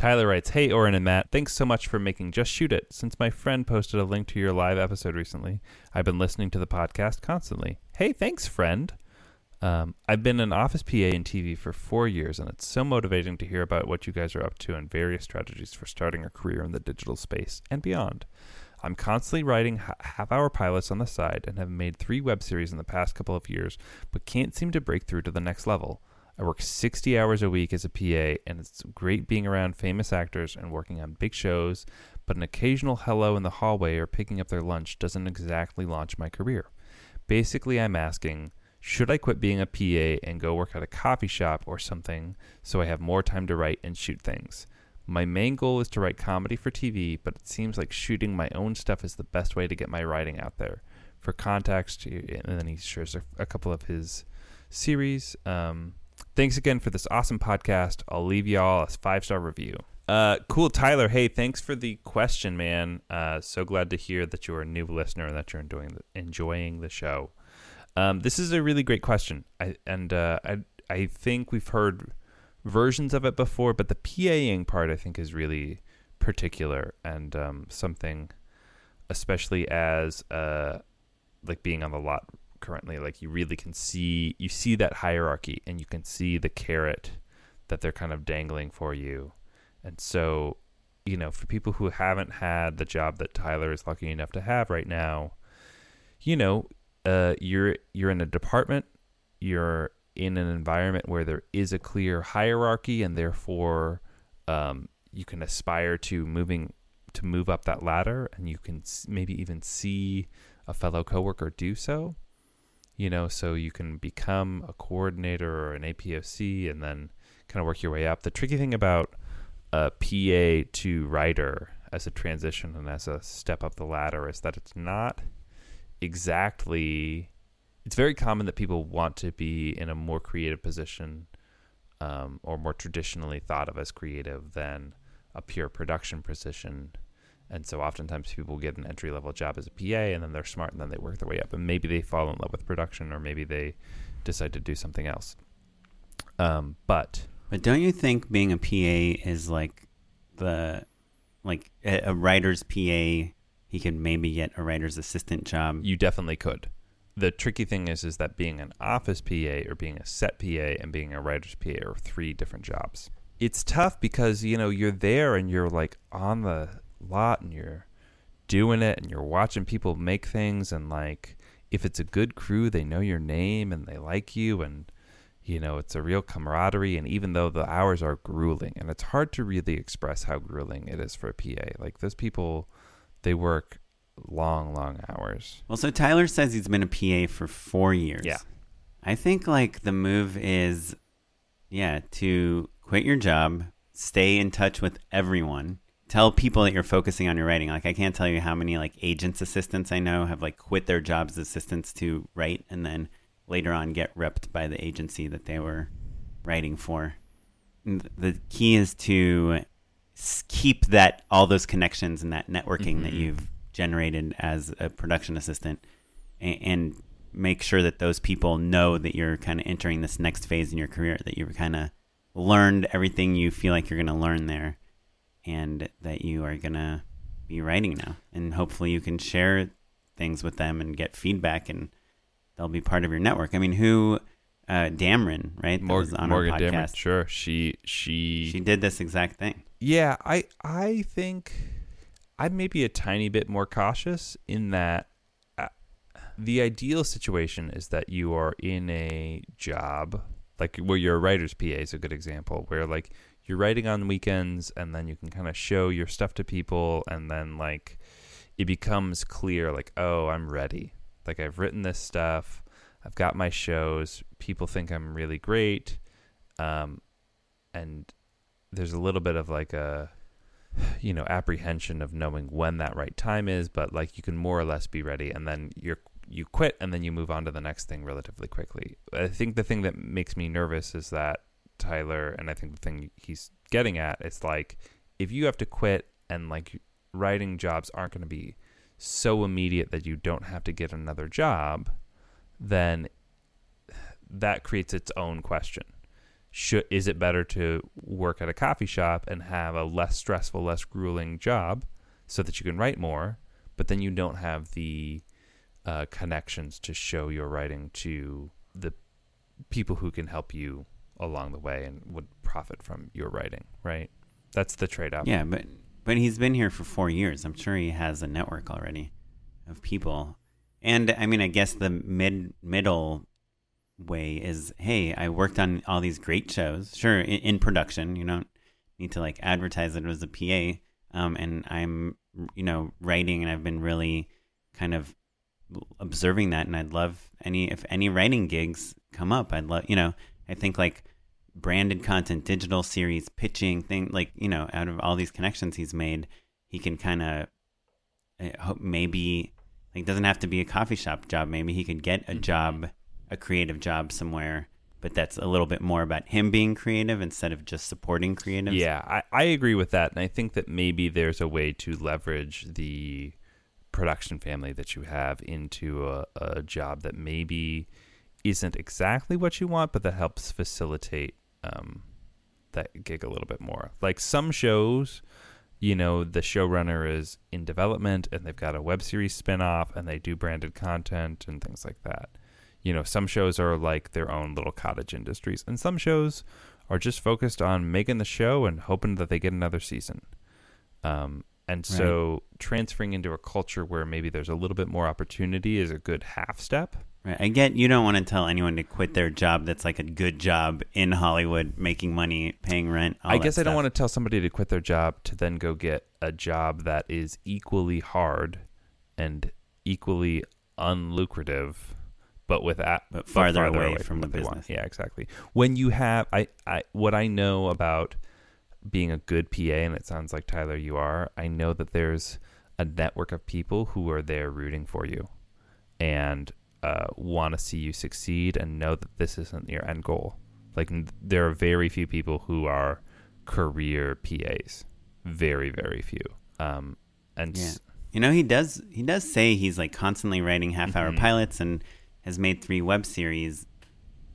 Tyler writes, Hey, Oren and Matt, thanks so much for making Just Shoot It. Since my friend posted a link to your live episode recently, I've been listening to the podcast constantly. Hey, thanks, friend. Um, I've been an office PA in TV for four years, and it's so motivating to hear about what you guys are up to and various strategies for starting a career in the digital space and beyond. I'm constantly writing half hour pilots on the side and have made three web series in the past couple of years, but can't seem to break through to the next level. I work 60 hours a week as a PA, and it's great being around famous actors and working on big shows, but an occasional hello in the hallway or picking up their lunch doesn't exactly launch my career. Basically, I'm asking should I quit being a PA and go work at a coffee shop or something so I have more time to write and shoot things? My main goal is to write comedy for TV, but it seems like shooting my own stuff is the best way to get my writing out there. For context, and then he shares a, couple of his series. Um, thanks again for this awesome podcast. I'll leave y'all a five star review. Uh, cool, Tyler. Hey, thanks for the question, man. Uh, so glad to hear that you're a new listener and that you're enjoying the, enjoying the show. Um, this is a really great question, I, and uh, I I think we've heard versions of it before, but the PAing part I think is really particular and um, something, especially as uh, like being on the lot currently, like you really can see you see that hierarchy and you can see the carrot that they're kind of dangling for you, and so you know for people who haven't had the job that Tyler is lucky enough to have right now, you know, uh, you're you're in a department, you're in an environment where there is a clear hierarchy and therefore um, you can aspire to moving to move up that ladder and you can maybe even see a fellow coworker do so you know so you can become a coordinator or an APOC and then kind of work your way up the tricky thing about a PA to writer as a transition and as a step up the ladder is that it's not exactly it's very common that people want to be in a more creative position um, or more traditionally thought of as creative than a pure production position. And so oftentimes people get an entry level job as a PA and then they're smart and then they work their way up. And maybe they fall in love with production or maybe they decide to do something else. Um, but. But don't you think being a PA is like the. Like a, a writer's PA, he could maybe get a writer's assistant job? You definitely could the tricky thing is is that being an office PA or being a set PA and being a writer's PA are three different jobs. It's tough because you know you're there and you're like on the lot and you're doing it and you're watching people make things and like if it's a good crew they know your name and they like you and you know it's a real camaraderie and even though the hours are grueling and it's hard to really express how grueling it is for a PA like those people they work long, long hours. Well, so Tyler says he's been a PA for four years. Yeah. I think like the move is, yeah, to quit your job, stay in touch with everyone, tell people that you're focusing on your writing. Like I can't tell you how many like agents assistants I know have like quit their jobs as assistants to write and then later on get repped by the agency that they were writing for. And the key is to keep that all those connections and that networking mm-hmm. that you've generated as a production assistant and, and make sure that those people know that you're kind of entering this next phase in your career, that you've kind of learned everything you feel like you're going to learn there, and that you are going to be writing now. And hopefully you can share things with them and get feedback, and they'll be part of your network. I mean, who. Uh, Dameron, right? Morgan, Morgan Dameron, sure. She she she did this exact thing. Yeah, I I think I'm maybe a tiny bit more cautious in that uh, the ideal situation is that you are in a job like where you're writer's PA is a good example where like you're writing on weekends and then you can kind of show your stuff to people and then like it becomes clear like oh I'm ready. Like I've written this stuff. I've got my shows. People think I'm really great. Um, and there's a little bit of like a you know apprehension of knowing when that right time is but like you can more or less be ready and then you're you quit and then you move on to the next thing relatively quickly. I think the thing that makes me nervous is that tyler and i think the thing he's getting at is like if you have to quit and like writing jobs aren't going to be so immediate that you don't have to get another job then that creates its own question. Should is it better to work at a coffee shop and have a less stressful, less grueling job so that you can write more, but then you don't have the uh, connections to show your writing to the people who can help you along the way and would profit from your writing, right? That's the trade off. Yeah, but but he's been here for four years. I'm sure he has a network already of people. And I mean, I guess the mid middle way is hey, I worked on all these great shows. Sure, in, in production, you don't need to like advertise it as a PA. Um, and I'm, you know, writing and I've been really kind of observing that. And I'd love any, if any writing gigs come up, I'd love, you know, I think like branded content, digital series, pitching thing, like, you know, out of all these connections he's made, he can kind of maybe like doesn't have to be a coffee shop job. Maybe he could get a mm-hmm. job, a creative job somewhere, but that's a little bit more about him being creative instead of just supporting creatives. Yeah, I, I agree with that. And I think that maybe there's a way to leverage the production family that you have into a, a job that maybe isn't exactly what you want, but that helps facilitate um, that gig a little bit more. Like some shows you know, the showrunner is in development and they've got a web series spinoff and they do branded content and things like that. You know, some shows are like their own little cottage industries, and some shows are just focused on making the show and hoping that they get another season. Um, and so right. transferring into a culture where maybe there's a little bit more opportunity is a good half step. Right. I get you don't want to tell anyone to quit their job that's like a good job in Hollywood, making money, paying rent. I guess I don't want to tell somebody to quit their job to then go get a job that is equally hard and equally unlucrative, but with that, but farther, farther away, away, from, from the business. Yeah, exactly. When you have, I, I, what I know about being a good PA, and it sounds like Tyler, you are. I know that there's a network of people who are there rooting for you, and uh, want to see you succeed and know that this isn't your end goal. Like there are very few people who are career PAs, very very few. Um, and yeah. you know he does he does say he's like constantly writing half hour mm-hmm. pilots and has made three web series.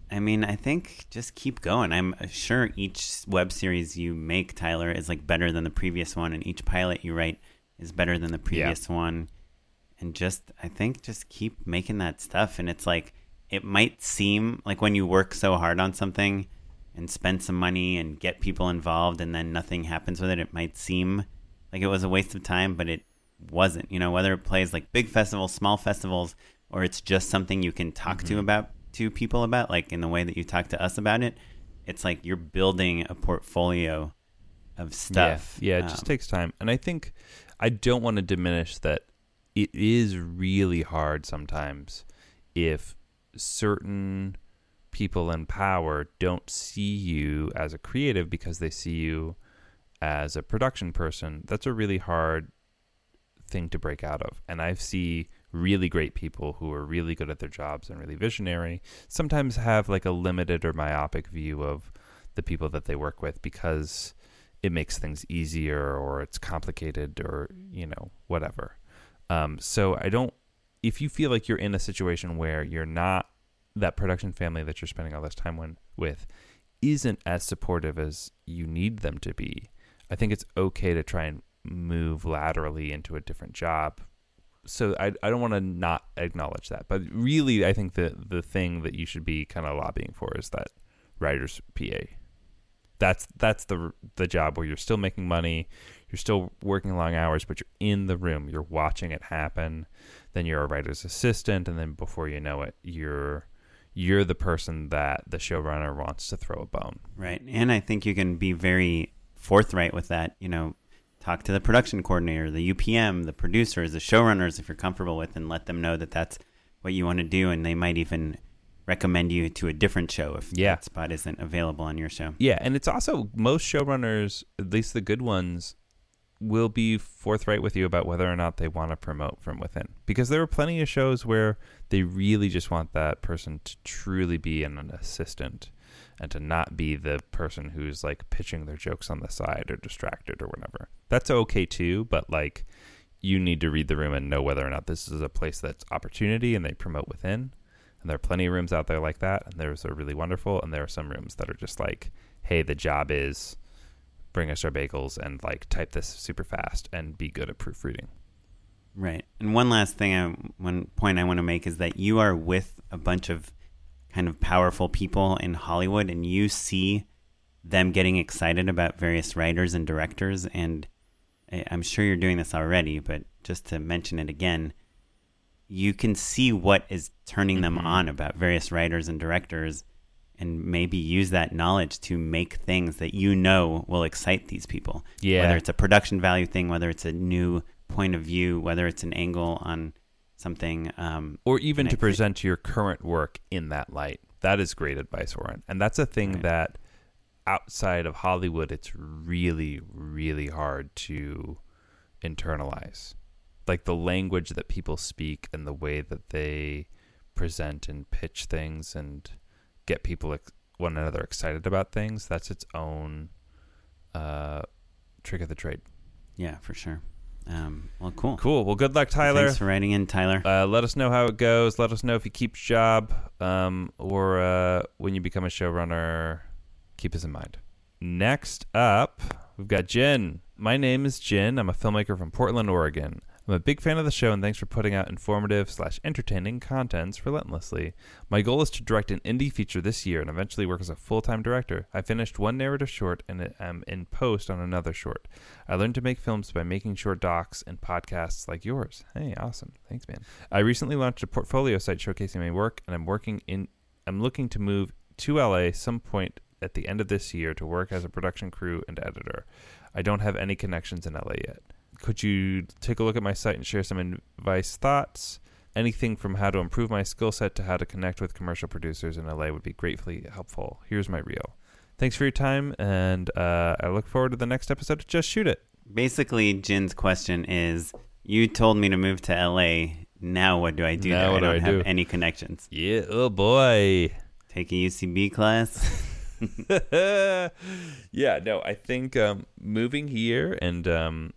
I mean, I think just keep going. I'm sure each web series you make, Tyler, is like better than the previous one, and each pilot you write is better than the previous yeah. one and just I think just keep making that stuff. And it's like it might seem like when you work so hard on something and spend some money and get people involved and then nothing happens with it it might seem like it was a waste of time but it wasn't. You know whether it plays like big festivals small festivals or it's just something you can talk mm-hmm. to about to people about like in the way that you talk to us about it it's like you're building a portfolio of stuff. yeah, yeah it um, just takes time. And i think i don't want to diminish that it is really hard sometimes if certain people in power don't see you as a creative because they see you as a production person. That's a really hard thing to break out of. And I see really great people who are really good at their jobs and really visionary sometimes have like a limited or myopic view of the people that they work with because it makes things easier or it's complicated or you know whatever um, so I don't. If you feel like you're in a situation where you're not that production family that you're spending all this time when, with isn't as supportive as you need them to be, I think it's okay to try and move laterally into a different job. So I, I don't want to not acknowledge that, but really I think the the thing that you should be kind of lobbying for is that writer's PA. That's that's the the job where you're still making money, you're still working long hours, but you're in the room. You're watching it happen. Then you're a writer's assistant, and then before you know it, you're you're the person that the showrunner wants to throw a bone. Right, and I think you can be very forthright with that. You know, talk to the production coordinator, the UPM, the producers, the showrunners, if you're comfortable with, and let them know that that's what you want to do, and they might even recommend you to a different show if yeah. that spot isn't available on your show. Yeah, and it's also most showrunners, at least the good ones, will be forthright with you about whether or not they want to promote from within. Because there are plenty of shows where they really just want that person to truly be an assistant and to not be the person who's like pitching their jokes on the side or distracted or whatever. That's okay too, but like you need to read the room and know whether or not this is a place that's opportunity and they promote within. And there are plenty of rooms out there like that, and there's a really wonderful, and there are some rooms that are just like, hey, the job is bring us our bagels and like type this super fast and be good at proofreading. Right. And one last thing, I, one point I want to make is that you are with a bunch of kind of powerful people in Hollywood and you see them getting excited about various writers and directors. And I'm sure you're doing this already, but just to mention it again, you can see what is turning them Mm-hmm. on about various writers and directors and maybe use that knowledge to make things that you know will excite these people. Yeah. Whether it's a production value thing, whether it's a new point of view, whether it's an angle on something. Um, or even and I to think- present your current work in that light. That is great advice, Oren. And that's a thing Right. that outside of Hollywood, it's really, really hard to internalize. Like the language that people speak and the way that they present and pitch things and get people ex- one another excited about things. That's its own uh, trick of the trade. yeah, for sure. Um, well, cool. Cool. Well, good luck, Tyler. Thanks for writing in, Tyler. Uh, let us know how it goes. Let us know if you keep job um, or uh, when you become a showrunner. Keep us in mind. Next up, we've got Jen. My name is Jen. I'm a filmmaker from Portland, Oregon. I'm a big fan of the show and thanks for putting out informative slash entertaining contents relentlessly. My goal is to direct an indie feature this year and eventually work as a full time director. I finished one narrative short and am in post on another short. I learned to make films by making short docs and podcasts like yours. Hey, awesome. Thanks, man. I recently launched a portfolio site showcasing my work and I'm working in I'm looking to move to LA some point at the end of this year to work as a production crew and editor. I don't have any connections in LA yet. Could you take a look at my site and share some advice, thoughts? Anything from how to improve my skill set to how to connect with commercial producers in LA would be gratefully helpful. Here's my reel. Thanks for your time, and uh, I look forward to the next episode of Just Shoot It. Basically, Jen's question is: You told me to move to LA. Now what do I do? Now do I don't I have do? any connections. Yeah, oh boy. Take a UCB class. yeah, no, I think um, moving here and um,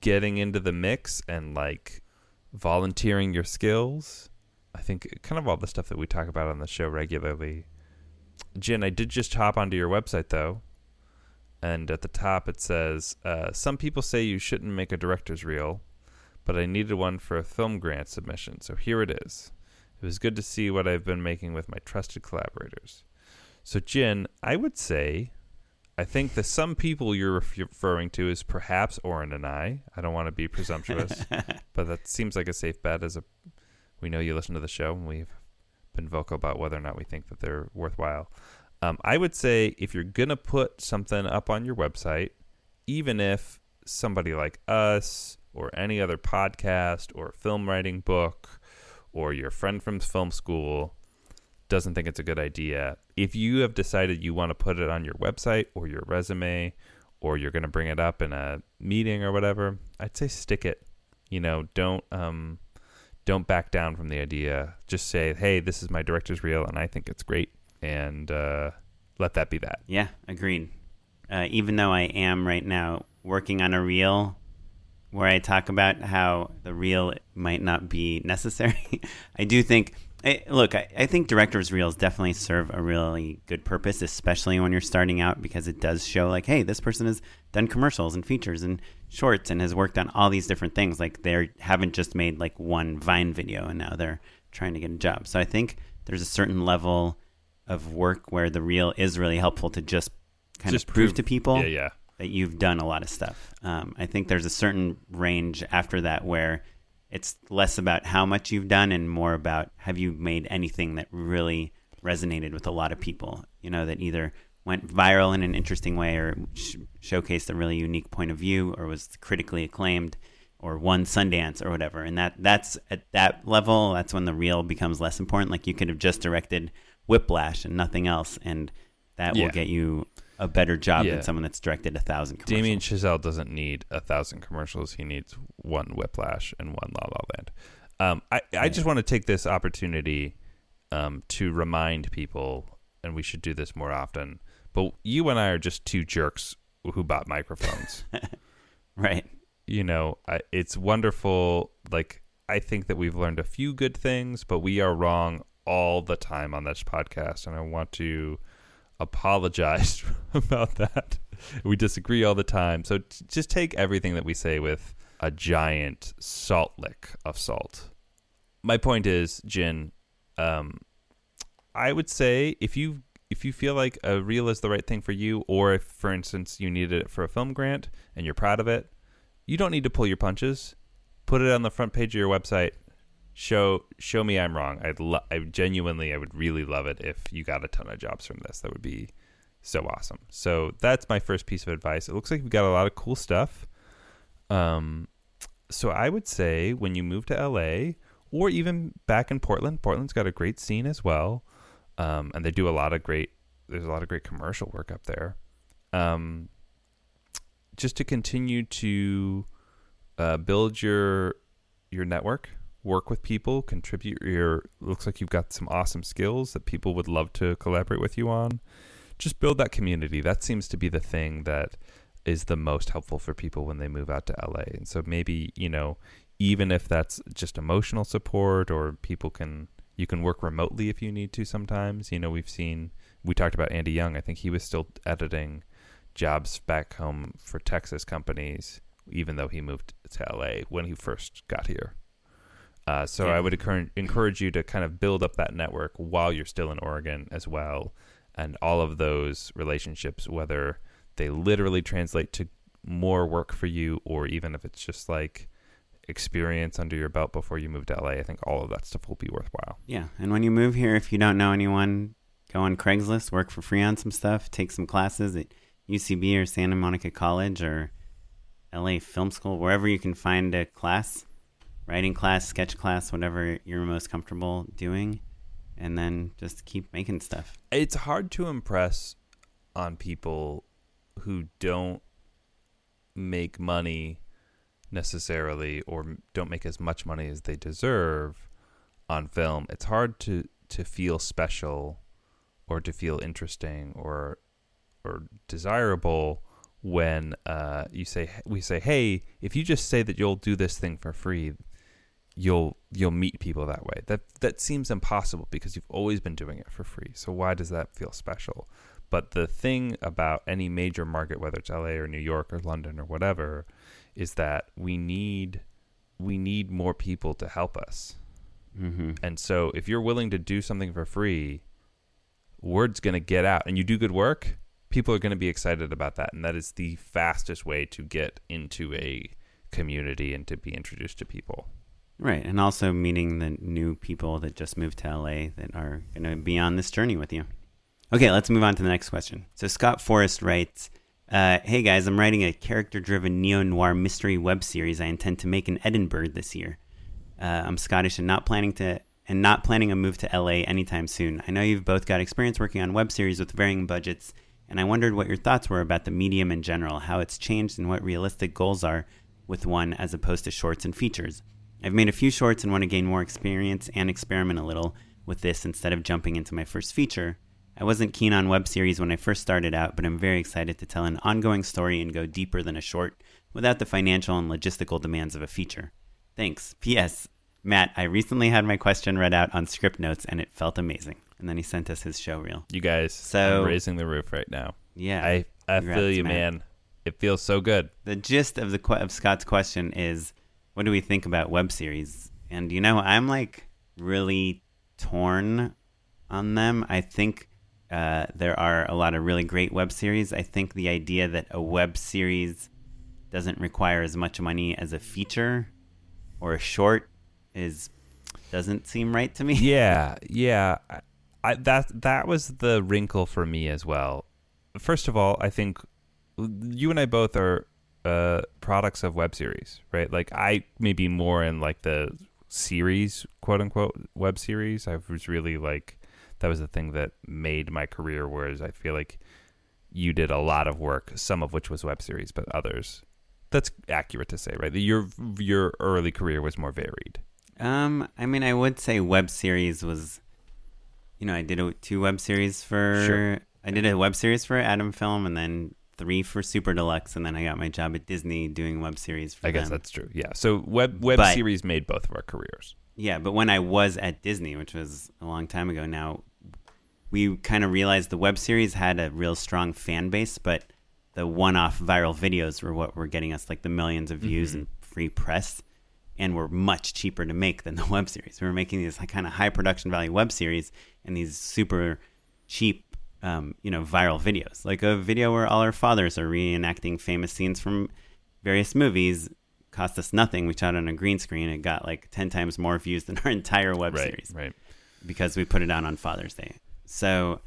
getting into the mix and like volunteering your skills, I think kind of all the stuff that we talk about on the show regularly. Jen, I did just hop onto your website though, and at the top it says, uh, "Some people say you shouldn't make a director's reel, but I needed one for a film grant submission, so here it is. It was good to see what I've been making with my trusted collaborators." So, Jen, I would say, I think the some people you're referring to is perhaps Oren and I. I don't want to be presumptuous, but that seems like a safe bet. As a, we know you listen to the show, and we've been vocal about whether or not we think that they're worthwhile. Um, I would say if you're gonna put something up on your website, even if somebody like us or any other podcast or film writing book or your friend from film school doesn't think it's a good idea, if you have decided you want to put it on your website or your resume or you're going to bring it up in a meeting or whatever, I'd say stick it. You know, don't um don't back down from the idea. Just say, "Hey, this is my director's reel and I think it's great." And uh, let that be that. yeah, agreed. Uh, even though I am right now working on a reel where I talk about how the reel might not be necessary, I do think. I, look, I, I think director's reels definitely serve a really good purpose, especially when you're starting out, because it does show like, hey, this person has done commercials and features and shorts and has worked on all these different things. Like they haven't just made like one Vine video and now they're trying to get a job. So I think there's a certain level of work where the reel is really helpful to just kind Just of prove, prove- to people Yeah, yeah. that you've done a lot of stuff. Um, I think there's a certain range after that where it's less about how much you've done and more about have you made anything that really resonated with a lot of people, you know, that either went viral in an interesting way or sh- showcased a really unique point of view or was critically acclaimed or won Sundance or whatever. And that that's at that level, that's when the reel becomes less important. Like you could have just directed Whiplash and nothing else and that Yeah. will get you a better job Yeah. than someone that's directed a thousand commercials. Damien Chazelle doesn't need a thousand commercials. He needs one Whiplash and one La La Land. Um, I, I just want to take this opportunity um, to remind people, and we should do this more often. But you and I are just two jerks who bought microphones. right. you know, I, it's wonderful. Like I think that we've learned a few good things, but we are wrong all the time on this podcast, and I want to apologize about that. We disagree all the time, so t- just take everything that we say with a giant salt lick of salt. My point is, Jen, um, I would say if you if you feel like a reel is the right thing for you, or if, for instance, you needed it for a film grant and you're proud of it, you don't need to pull your punches. Put it on the front page of your website. Show show me I'm wrong. I'd lo- I genuinely I would really love it if you got a ton of jobs from this. That would be so awesome. So that's my first piece of advice. It looks like we got a lot of cool stuff. Um, so I would say when you move to LA or even back in Portland, Portland's got a great scene as well, um, and they do a lot of great. There's a lot of great commercial work up there. Um, just to continue to uh, build your your network, work with people, contribute your. Looks like you've got some awesome skills that people would love to collaborate with you on. Just build that community. That seems to be the thing that is the most helpful for people when they move out to LA. And so maybe you know, even if that's just emotional support, or people can you can work remotely if you need to. Sometimes you know we've seen we talked about Andy Young. I think he was still editing jobs back home for Texas companies, even though he moved to LA when he first got here. Uh, so Yeah. I would encourage, encourage you to kind of build up that network while you're still in Oregon as well. And all of those relationships, whether they literally translate to more work for you or even if it's just like experience under your belt before you move to LA, I think all of that stuff will be worthwhile. Yeah, and when you move here, if you don't know anyone, go on Craigslist, work for free on some stuff, take some classes at UCB or Santa Monica College or LA Film School, wherever you can find a class, writing class, sketch class, whatever you're most comfortable doing, and then just keep making stuff. it's hard to impress on people who don't make money necessarily or don't make as much money as they deserve on film it's hard to to feel special or to feel interesting or or desirable when uh, you say we say hey if you just say that you'll do this thing for free you'll you'll meet people that way. That that seems impossible because you've always been doing it for free. So why does that feel special? But the thing about any major market, whether it's LA or New York or London or whatever, is that we need we need more people to help us. Mm-hmm. And so if you're willing to do something for free, word's going to get out and you do good work, people are going to be excited about that and that is the fastest way to get into a community and to be introduced to people. Right, and also meeting the new people that just moved to LA that are going to be on this journey with you. Okay, let's move on to the next question. So Scott Forrest writes, uh, "Hey guys, I'm writing a character-driven neo-noir mystery web series I intend to make in Edinburgh this year. Uh, I'm Scottish and not planning to and not planning a move to LA anytime soon. I know you've both got experience working on web series with varying budgets, and I wondered what your thoughts were about the medium in general, how it's changed, and what realistic goals are with one as opposed to shorts and features." I've made a few shorts and want to gain more experience and experiment a little with this instead of jumping into my first feature. I wasn't keen on web series when I first started out, but I'm very excited to tell an ongoing story and go deeper than a short without the financial and logistical demands of a feature. Thanks. P.S. Matt, I recently had my question read out on Scriptnotes and it felt amazing. And then he sent us his show reel. You guys, So- I'm raising the roof right now. Yeah. I I feel you, Matt. man. It feels so good. the gist of the of Scott's question is, what do we think about web series? And you know, I'm like really torn on them. I think uh, there are a lot of really great web series. I think the idea that a web series doesn't require as much money as a feature or a short is doesn't seem right to me. Yeah, yeah. I, that that was the wrinkle for me as well. First of all, I think you and I both are uh, products of web series, right? Like I maybe more in like the series, quote unquote, web series. I was really like that was the thing that made my career. Whereas I feel like you did a lot of work, some of which was web series, but others. That's accurate to say, right? Your your early career was more varied. Um, I mean, I would say web series was, you know, I did a, two web series for, Sure. I did a web series for Adam Film, and then three for Super Deluxe, and then I got my job at Disney doing web series for I guess them. that's true. Yeah. So web web But- series made both of our careers. Yeah, but when I was at Disney, which was a long time ago now, we kind of realized the web series had a real strong fan base, but the one-off viral videos were what were getting us like the millions of views mm-hmm. and free press, and were much cheaper to make than the web series. We were making these like, kind of high production value web series and these super cheap, um, you know, viral videos, like a video where all our fathers are reenacting famous scenes from various movies cost us nothing. We shot on a green screen. It got like 10 times more views than our entire web right, series right. because we put it out on Father's Day. So,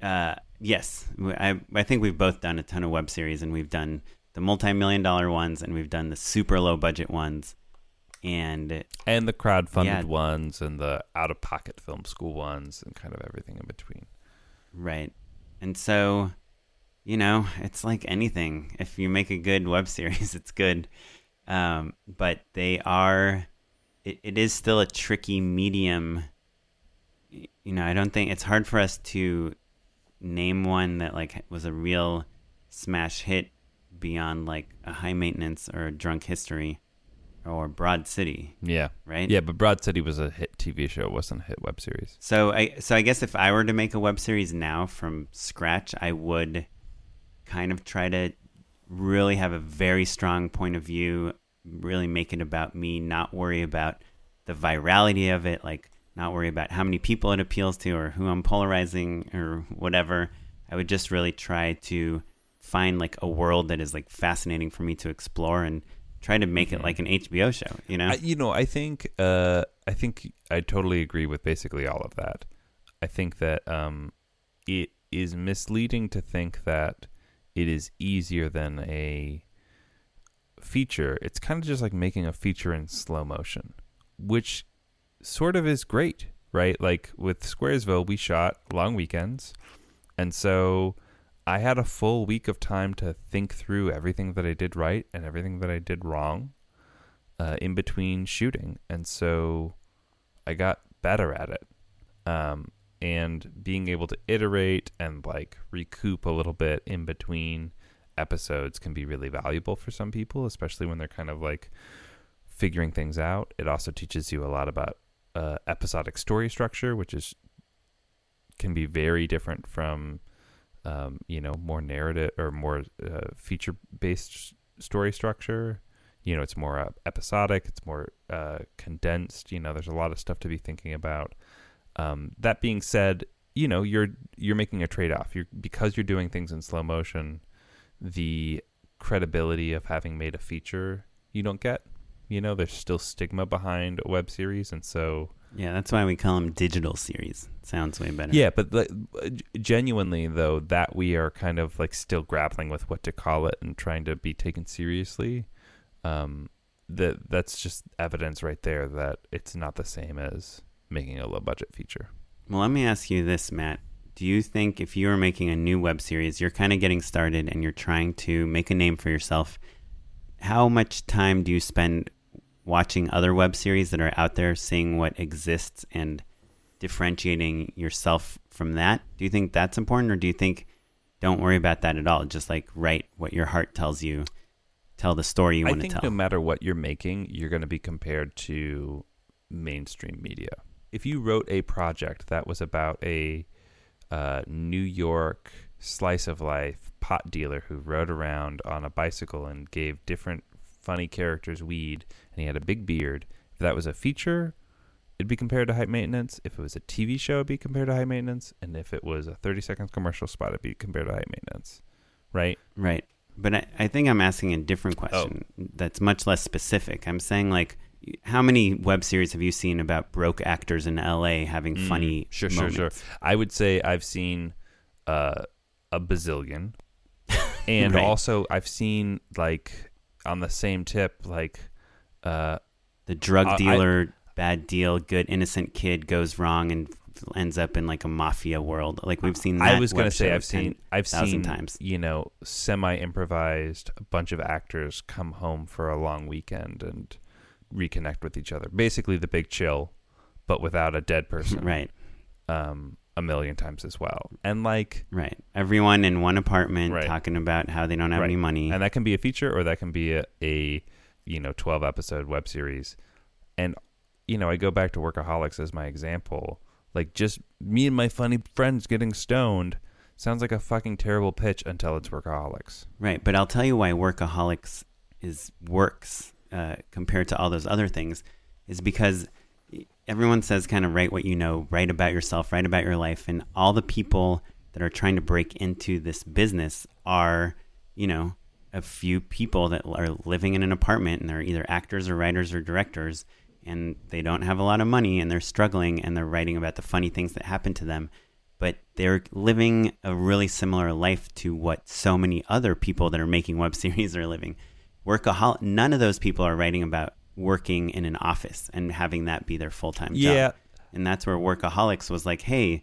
uh, yes, I, I think we've both done a ton of web series and we've done the multi million dollar ones and we've done the super low budget ones. And And the crowdfunded Yeah. ones and the out of pocket film school ones and kind of everything in between. Right. And so, you know, it's like anything. If you make a good web series, it's good. Um, but they are, it, it is still a tricky medium. You know, I don't think it's hard for us to name one that like was a real smash hit beyond like a high maintenance or a drunk history or broad city, Yeah. right? Yeah, but Broad City was a hit TV show, it wasn't a hit web series. So I so I guess if I were to make a web series now from scratch, I would kind of try to really have a very strong point of view, really make it about me, not worry about the virality of it, like not worry about how many people it appeals to or who I'm polarizing or whatever. I would just really try to find like a world that is like fascinating for me to explore and try to make it like an HBO show, you know? I, you know, I think uh, I think I totally agree with basically all of that. I think that um, it is misleading to think that it is easier than a feature. It's kind of just like making a feature in slow motion, which sort of is great, right? Like with Squaresville, we shot long weekends, and so I had a full week of time to think through everything that I did right and everything that I did wrong uh, in between shooting, and so I got better at it. Um, and being able to iterate and like recoup a little bit in between episodes can be really valuable for some people, especially when they're kind of like figuring things out. It also teaches you a lot about uh, episodic story structure, which is can be very different from um, you know more narrative or more uh, feature based story structure. You know, it's more uh, episodic. It's more uh, condensed. You know, there's a lot of stuff to be thinking about. Um, that being said, you know you're you're making a trade off. You're because you're doing things in slow motion. The credibility of having made a feature you don't get. You know, there's still stigma behind a web series, and so yeah, that's why we call them digital series. Sounds way better. yeah. But like, genuinely though, that we are kind of like still grappling with what to call it and trying to be taken seriously. Um, that that's just evidence right there that it's not the same as making a low budget feature. Well, let me ask you this, Matt. Do you think if you are making a new web series, you're kind of getting started and you're trying to make a name for yourself, how much time do you spend watching other web series that are out there, seeing what exists and differentiating yourself from that? Do you think that's important or do you think don't worry about that at all? Just like write what your heart tells you, tell the story you want to tell. I think tell. no matter what you're making, you're going to be compared to mainstream media. If you wrote a project that was about a uh, New York slice of life pot dealer who rode around on a bicycle and gave different funny characters weed, and he had a big beard, if that was a feature, it'd be compared to high maintenance. If it was a TV show, it'd be compared to high maintenance. And if it was a 30 second commercial spot, it'd be compared to high maintenance. Right? Right. But I, I think I'm asking a different question that's much less specific. I'm saying, like, how many web series have you seen about broke actors in LA having funny Mm, Sure, moments? sure, sure. I would say I've seen uh, a bazillion, and Right. also I've seen like on the same tip, like uh, The drug I- I- dealer, bad deal, good innocent kid goes wrong and ends up in like a mafia world. Like we've seen. That I was going gonna say I've seen I've seen times. you know semi improvised a bunch of actors come home for a long weekend and reconnect with each other. Basically, the big chill, but without a dead person. Right. Um, a million times as well, and like Right. Everyone in one apartment Right. talking about how they don't have Right. any money. and that can be a feature or that can be a, a you know 12 episode web series and you know i go back to workaholics as my example like just me and my funny friends getting stoned sounds like a fucking terrible pitch until it's workaholics Right, but I'll tell you why Workaholics is works uh, compared to all those other things, is because everyone says kind of write what you know, write about yourself, write about your life, and all the people that are trying to break into this business are, you know, a few people that are living in an apartment and they're either actors or writers or directors and they don't have a lot of money and they're struggling and they're writing about the funny things that happen to them. But they're living a really similar life to what so many other people that are making web series are living. Workaholic none of those people are writing about working in an office and having that be their full-time job and that's where workaholics was like hey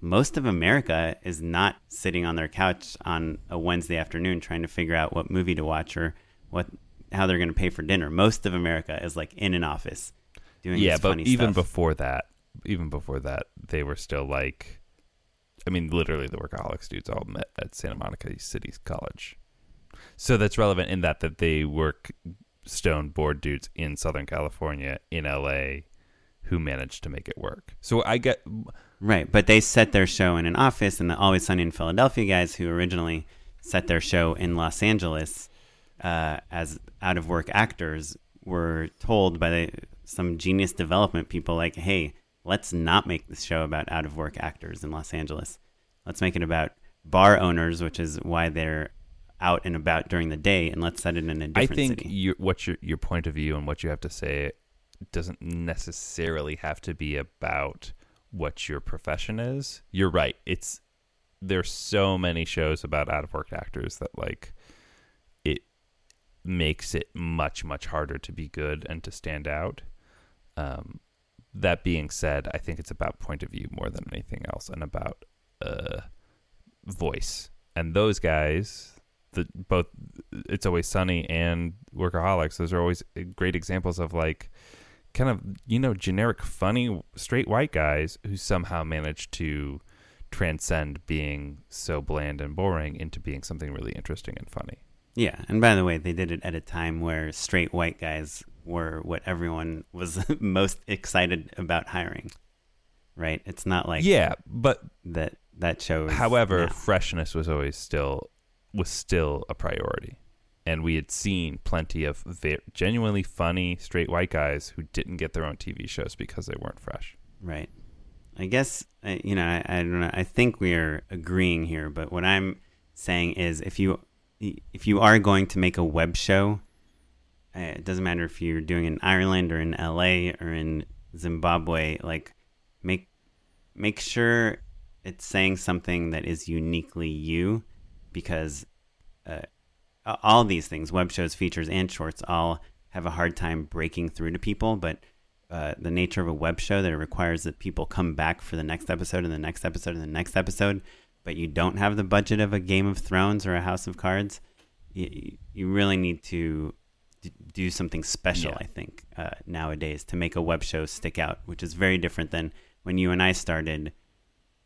most of america is not sitting on their couch on a wednesday afternoon trying to figure out what movie to watch or what how they're going to pay for dinner most of america is like in an office doing yeah, but even stuff. before that, even before that, they were still like, I mean, literally the workaholics dudes all met at Santa Monica City's college. So that's relevant in that that they work stone board dudes in Southern California, in LA, who managed to make it work. So I get Right, but they set their show in an office, and the Always Sunny in Philadelphia guys, who originally set their show in Los Angeles uh, as out of work actors, were told by the, some genius development people, like, "Hey, let's not make this show about out of work actors in Los Angeles. Let's make it about bar owners, which is why they're out and about during the day, and let's set it in a different I think city." your what your your point of view and what you have to say doesn't necessarily have to be about what your profession is. You're right. It's there's so many shows about out of work actors that like it makes it much much harder to be good and to stand out. Um, that being said, I think it's about point of view more than anything else, and about uh, voice. And those guys, the both it's always sunny and workaholics those are always great examples of like kind of you know generic funny straight white guys who somehow manage to transcend being so bland and boring into being something really interesting and funny Yeah, and by the way, they did it at a time where straight white guys were what everyone was most excited about hiring. Right? It's not like yeah but that that shows however now. freshness was always still was still a priority and we had seen plenty of ve- genuinely funny straight white guys who didn't get their own tv shows because they weren't fresh right. I guess you know. I, I don't know. I think we are agreeing here, but what I'm saying is, if you if you are going to make a web show, uh, it doesn't matter if you're doing it in Ireland or in LA or in Zimbabwe. Like, make make sure it's saying something that is uniquely you, because uh, all these things, web shows, features, and shorts, all have a hard time breaking through to people. But uh, the nature of a web show that it requires that people come back for the next episode and the next episode and the next episode, but you don't have the budget of a Game of Thrones or a House of Cards, you, you really need to d- do something special, Yeah. I think, uh, nowadays to make a web show stick out, which is very different than when you and I started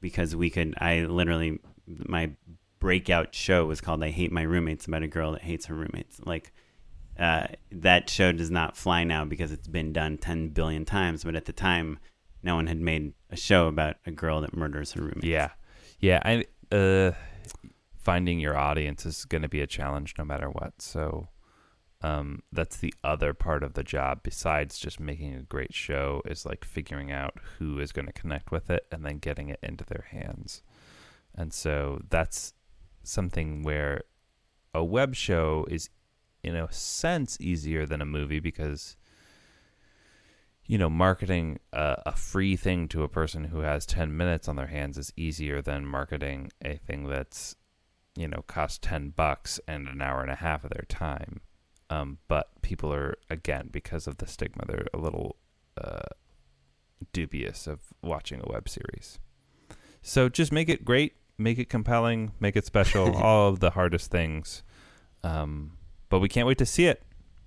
because we could, I literally, my breakout show was called I Hate My Roommates about a girl that hates her roommates. Like, uh, that show does not fly now because it's been done 10 billion times, but at the time, no one had made a show about a girl that murders her roommates. Yeah, yeah. I uh, finding your audience is going to be a challenge no matter what. So, um, that's the other part of the job. Besides just making a great show, is like figuring out who is going to connect with it and then getting it into their hands. And so that's something where a web show is, in a sense, easier than a movie because you know, marketing a, a free thing to a person who has 10 minutes on their hands is easier than marketing a thing that's, you know, costs 10 bucks and an hour and a half of their time. Um, but people are, again, because of the stigma, they're a little uh, dubious of watching a web series. So just make it great, make it compelling, make it special, all of the hardest things. Um, but we can't wait to see it.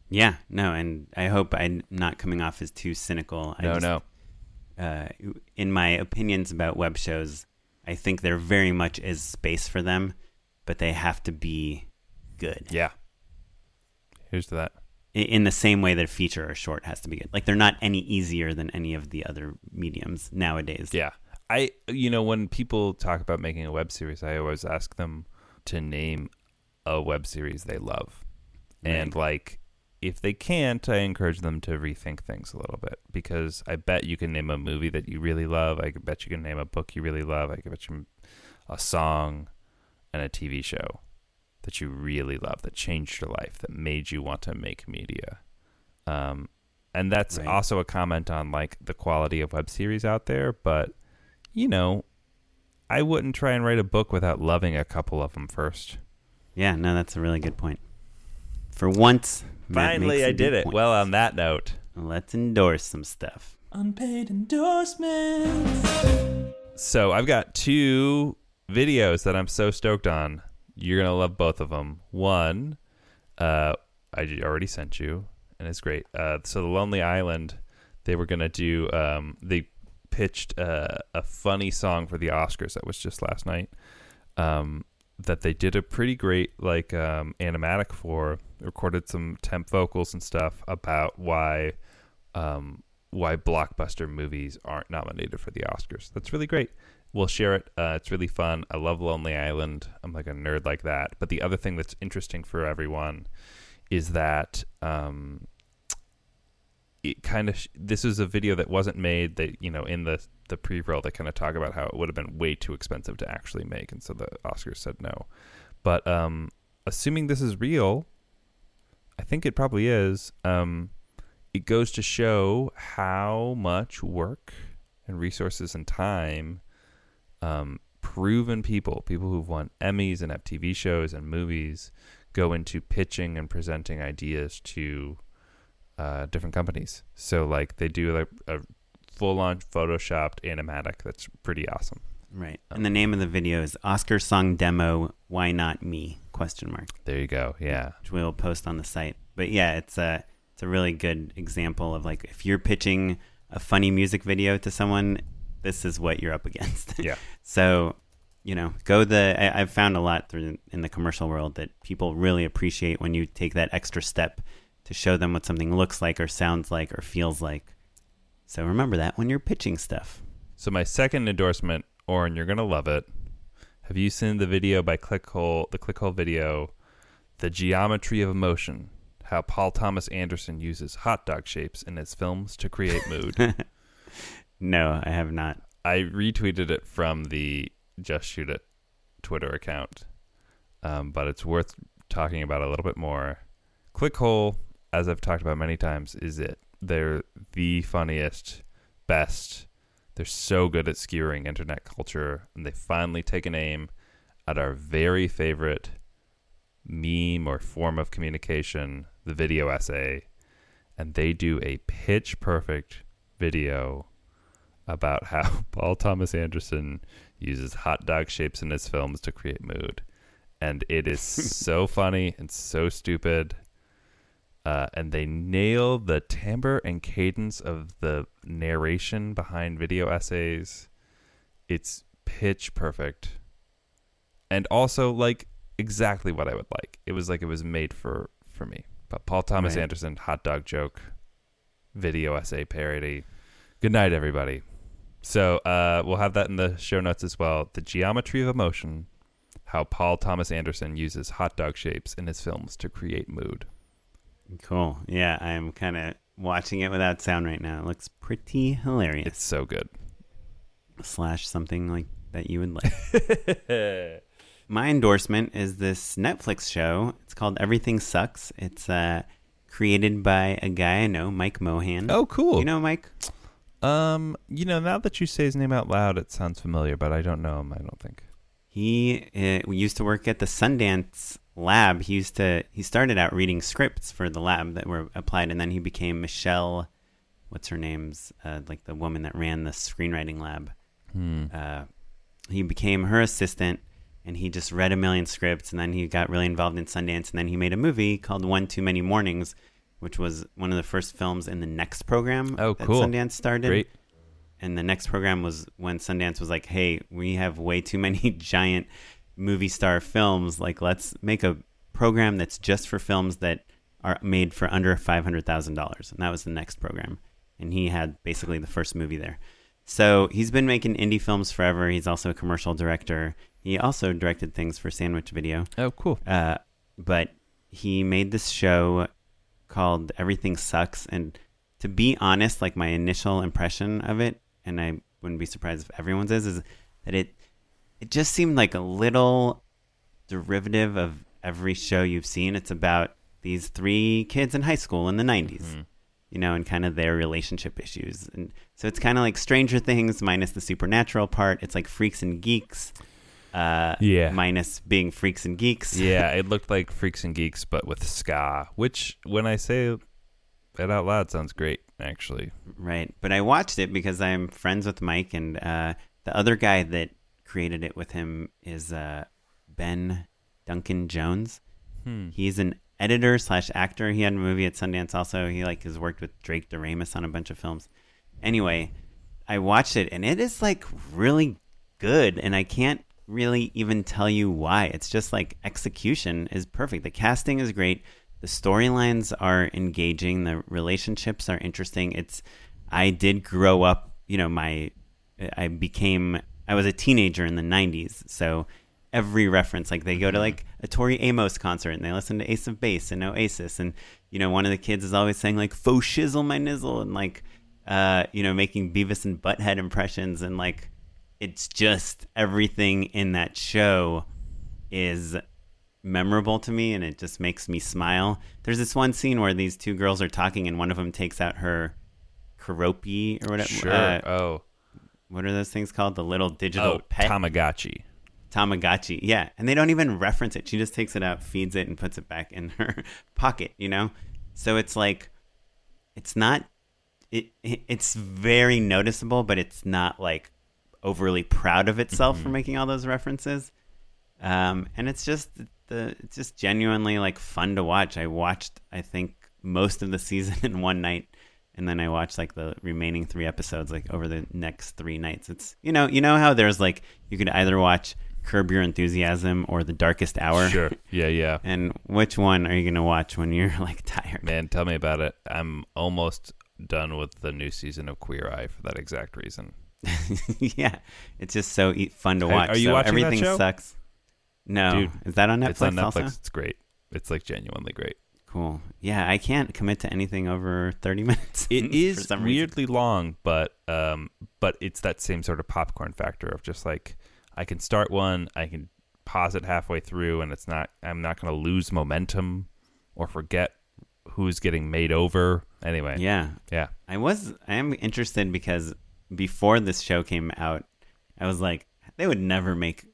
Yeah, no, and I hope I'm not coming off as too cynical. I No, just, no. Uh, in my opinions about web shows, I think there very much is space for them, but they have to be good. Yeah. Here's to that. I- In the same way that a feature or short has to be good. Like they're not any easier than any of the other mediums nowadays. Yeah. I you know when people talk about making a web series, I always ask them to name a web series they love. And like if they can't, I encourage them to rethink things a little bit because I bet you can name a movie that you really love. I bet you can name a book you really love. I bet you a song and a TV show. that you really love that changed your life that made you want to make media um, and that's Right. also a comment on like the quality of web series out there but you know i wouldn't try and write a book without loving a couple of them first Yeah, no, that's a really good point. For once, finally I did it point. well on that note let's endorse some stuff. unpaid endorsements. So I've got two videos that I'm so stoked on. You're gonna love both of them. One, uh, I j- already sent you, and it's great. Uh, so the Lonely Island, they were gonna do. Um, they pitched uh, a funny song for the Oscars that was just last night. Um, that they did a pretty great like um, animatic for. Recorded some temp vocals and stuff about why um, why blockbuster movies aren't nominated for the Oscars. That's really great. We'll share it. Uh, it's really fun. I love Lonely Island. I'm like a nerd like that. But the other thing that's interesting for everyone is that um, it kind of sh- this is a video that wasn't made. That you know in the the pre-roll they kind of talk about how it would have been way too expensive to actually make, and so the Oscars said no. But um, assuming this is real, I think it probably is. Um, it goes to show how much work and resources and time um, proven people, people who've won Emmys and have TV shows and movies, go into pitching and presenting ideas to uh, different companies. So, like, they do like a full on photoshopped animatic that's pretty awesome. Right. And the name of the video is Oscar song demo. Why not me? Question mark. There you go. Yeah. Which we'll post on the site. But yeah, it's a it's a really good example of like if you're pitching a funny music video to someone, this is what you're up against. Yeah. so, you know, go the. I, I've found a lot through in the commercial world that people really appreciate when you take that extra step to show them what something looks like or sounds like or feels like. So remember that when you're pitching stuff. So my second endorsement, Oren, you're gonna love it. Have you seen the video by Clickhole? The Clickhole video, the geometry of emotion. How Paul Thomas Anderson uses hot dog shapes in his films to create mood. No, I have not. I retweeted it from the Just Shoot It Twitter account, um, but it's worth talking about a little bit more. Clickhole, as I've talked about many times, is it. They're the funniest, best. They're so good at skewering internet culture, and they finally take an aim at our very favorite meme or form of communication, the video essay, and they do a pitch perfect video about how Paul Thomas Anderson uses hot dog shapes in his films to create mood. And it is so funny and so stupid. Uh, and they nail the timbre and cadence of the narration behind video essays. It's pitch perfect. And also, like, exactly what I would like. It was like it was made for, for me. But Paul Thomas Right. Anderson, hot dog joke, video essay parody. Good night, everybody. So uh, we'll have that in the show notes as well. The geometry of emotion, how Paul Thomas Anderson uses hot dog shapes in his films to create mood. Cool. Yeah, I'm kind of watching it without sound right now. It looks pretty hilarious. It's so good. Slash something like that you would like. My endorsement is this Netflix show. It's called Everything Sucks. It's uh, created by a guy I know, Mike Mohan. Oh, cool. You know Mike? Um, you know, now that you say his name out loud, it sounds familiar, but I don't know him. I don't think. He uh, we used to work at the Sundance lab. He used to he started out reading scripts for the lab that were applied, and then he became Michelle. What's her name's uh, like the woman that ran the screenwriting lab. Uh, he became her assistant, and he just read a million scripts, and then he got really involved in Sundance, and then he made a movie called One Too Many Mornings, which was one of the first films in the next program Oh, that cool. Sundance started Great. and the next program was when Sundance was like, "Hey, we have way too many giant movie star films. Like, let's make a program that's just for films that are made for under five hundred thousand dollars." And that was the next program, and he had basically the first movie there. So he's been making indie films forever. He's also a commercial director. He also directed things for Sandwich Video. Oh, cool. Uh, but he made this show called Everything Sucks. And to be honest, like my initial impression of it, and I wouldn't be surprised if everyone's is, is that it it just seemed like a little derivative of every show you've seen. It's about these three kids in high school in the 90s, Mm-hmm. you know, and kind of their relationship issues. And so it's kind of like Stranger Things minus the supernatural part. It's like Freaks and Geeks. Uh, Yeah. Minus being freaks and geeks. yeah, it looked like Freaks and Geeks, but with ska, which when I say it out loud sounds great, actually. Right. But I watched it because I'm friends with Mike, and uh, the other guy that created it with him is uh, Ben Duncan Jones. Hmm. He's an editor slash actor. He had a movie at Sundance. Also, he like has worked with Drake Doremus on a bunch of films. Anyway, I watched it, and it is like really good, and I can't really even tell you why. It's just like execution is perfect. The casting is great. The storylines are engaging. The relationships are interesting. It's I did grow up, you know, my I became I was a teenager in the 90s. So every reference like they go to like a Tori Amos concert and they listen to Ace of Base and Oasis and you know one of the kids is always saying like faux shizzle my nizzle and like uh you know making Beavis and Butthead impressions and like it's just everything in that show is memorable to me and it just makes me smile. There's this one scene where these two girls are talking and one of them takes out her karopi or whatever. Sure. uh, oh. What are those things called? The little digital Oh, pet Tamagotchi. Tamagotchi. Yeah, and they don't even reference it. She just takes it out, feeds it, and puts it back in her pocket. You know, so it's like it's not. It, it it's very noticeable, but it's not like overly proud of itself for making all those references. Um, and it's just the it's just genuinely like fun to watch. I watched I think most of the season in one night, and then I watched like the remaining three episodes like over the next three nights. It's you know you know how there's like you could either watch Curb Your Enthusiasm or The Darkest Hour. Sure. Yeah, yeah. And which one are you gonna watch when you're like tired? Man, tell me about it. I'm almost done with the new season of Queer Eye for that exact reason. yeah, it's just so e- fun to Are- watch. are you So watching that everything show? sucks. No, Dude, is that on Netflix? it's on Netflix. Also? It's great. It's like genuinely great. Cool. Yeah, I can't commit to anything over thirty minutes. It is reason. weirdly long, but um, but it's that same sort of popcorn factor of just like I can start one, I can pause it halfway through, and it's not. I'm not going to lose momentum or forget who's getting made over. Anyway, Yeah, yeah. I was. I am interested because before this show came out, I was like, they would never make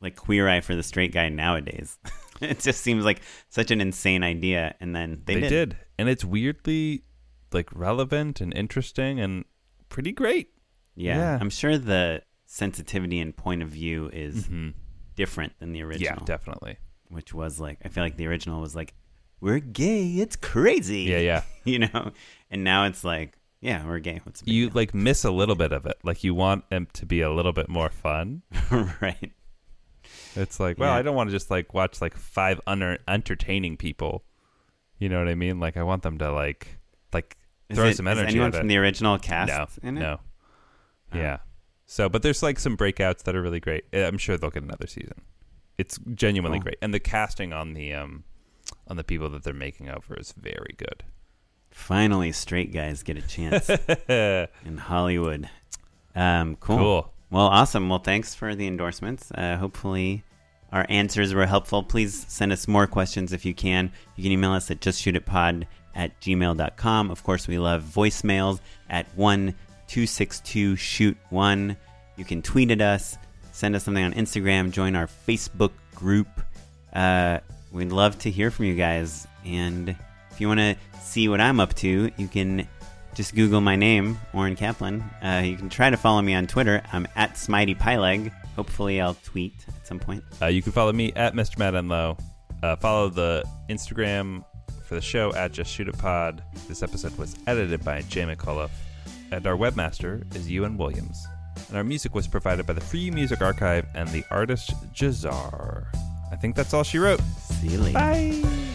like Queer Eye for the straight guy nowadays. it just seems like such an insane idea, and then they, They, did. and it's weirdly like relevant and interesting and pretty great. Yeah, Yeah. I'm sure the sensitivity and point of view is Mhm. different than the original. Yeah, definitely. which was like I feel like the original was like we're gay, it's crazy. Yeah, yeah. you know, and now it's like yeah, we're gay. What's You deal? like miss a little bit of it. Like you want them to be a little bit more fun. right? It's like, well, Yeah. I don't want to just like watch like five un- entertaining people. You know what I mean? Like I want them to like like Is throw it- some is energy anyone at from it. the original cast no, in it? no, Oh. yeah. So, but there's like some breakouts that are really great. Uh, I'm sure they'll get another season. It's genuinely Cool. great, and the casting on the um on the people that they're making over is very good. Finally, straight guys get a chance in Hollywood. Um, cool. Cool. Well, awesome. Well, thanks for the endorsements. Uh, hopefully, our answers were helpful. Please send us more questions if you can. You can email us at justshootitpod at gmail.com. Of course, we love voicemails at 1 262 shoot 1. You can tweet at us, send us something on Instagram, join our Facebook group. Uh, we'd love to hear from you guys. And if you want to see what I'm up to, you can just Google my name, Oren Kaplan. Uh, you can try to follow me on Twitter. I'm at Smitey Pyleg. Hopefully, I'll tweet at some point. Uh, you can follow me at Mr. Matt Enlow. Uh, follow the Instagram for the show at Just Shoot It Pod. This episode was edited by Jay McCullough, and our webmaster is Ewan Williams. And our music was provided by the Free Music Archive and the artist Jazar. I think that's all she wrote. See you later. Bye.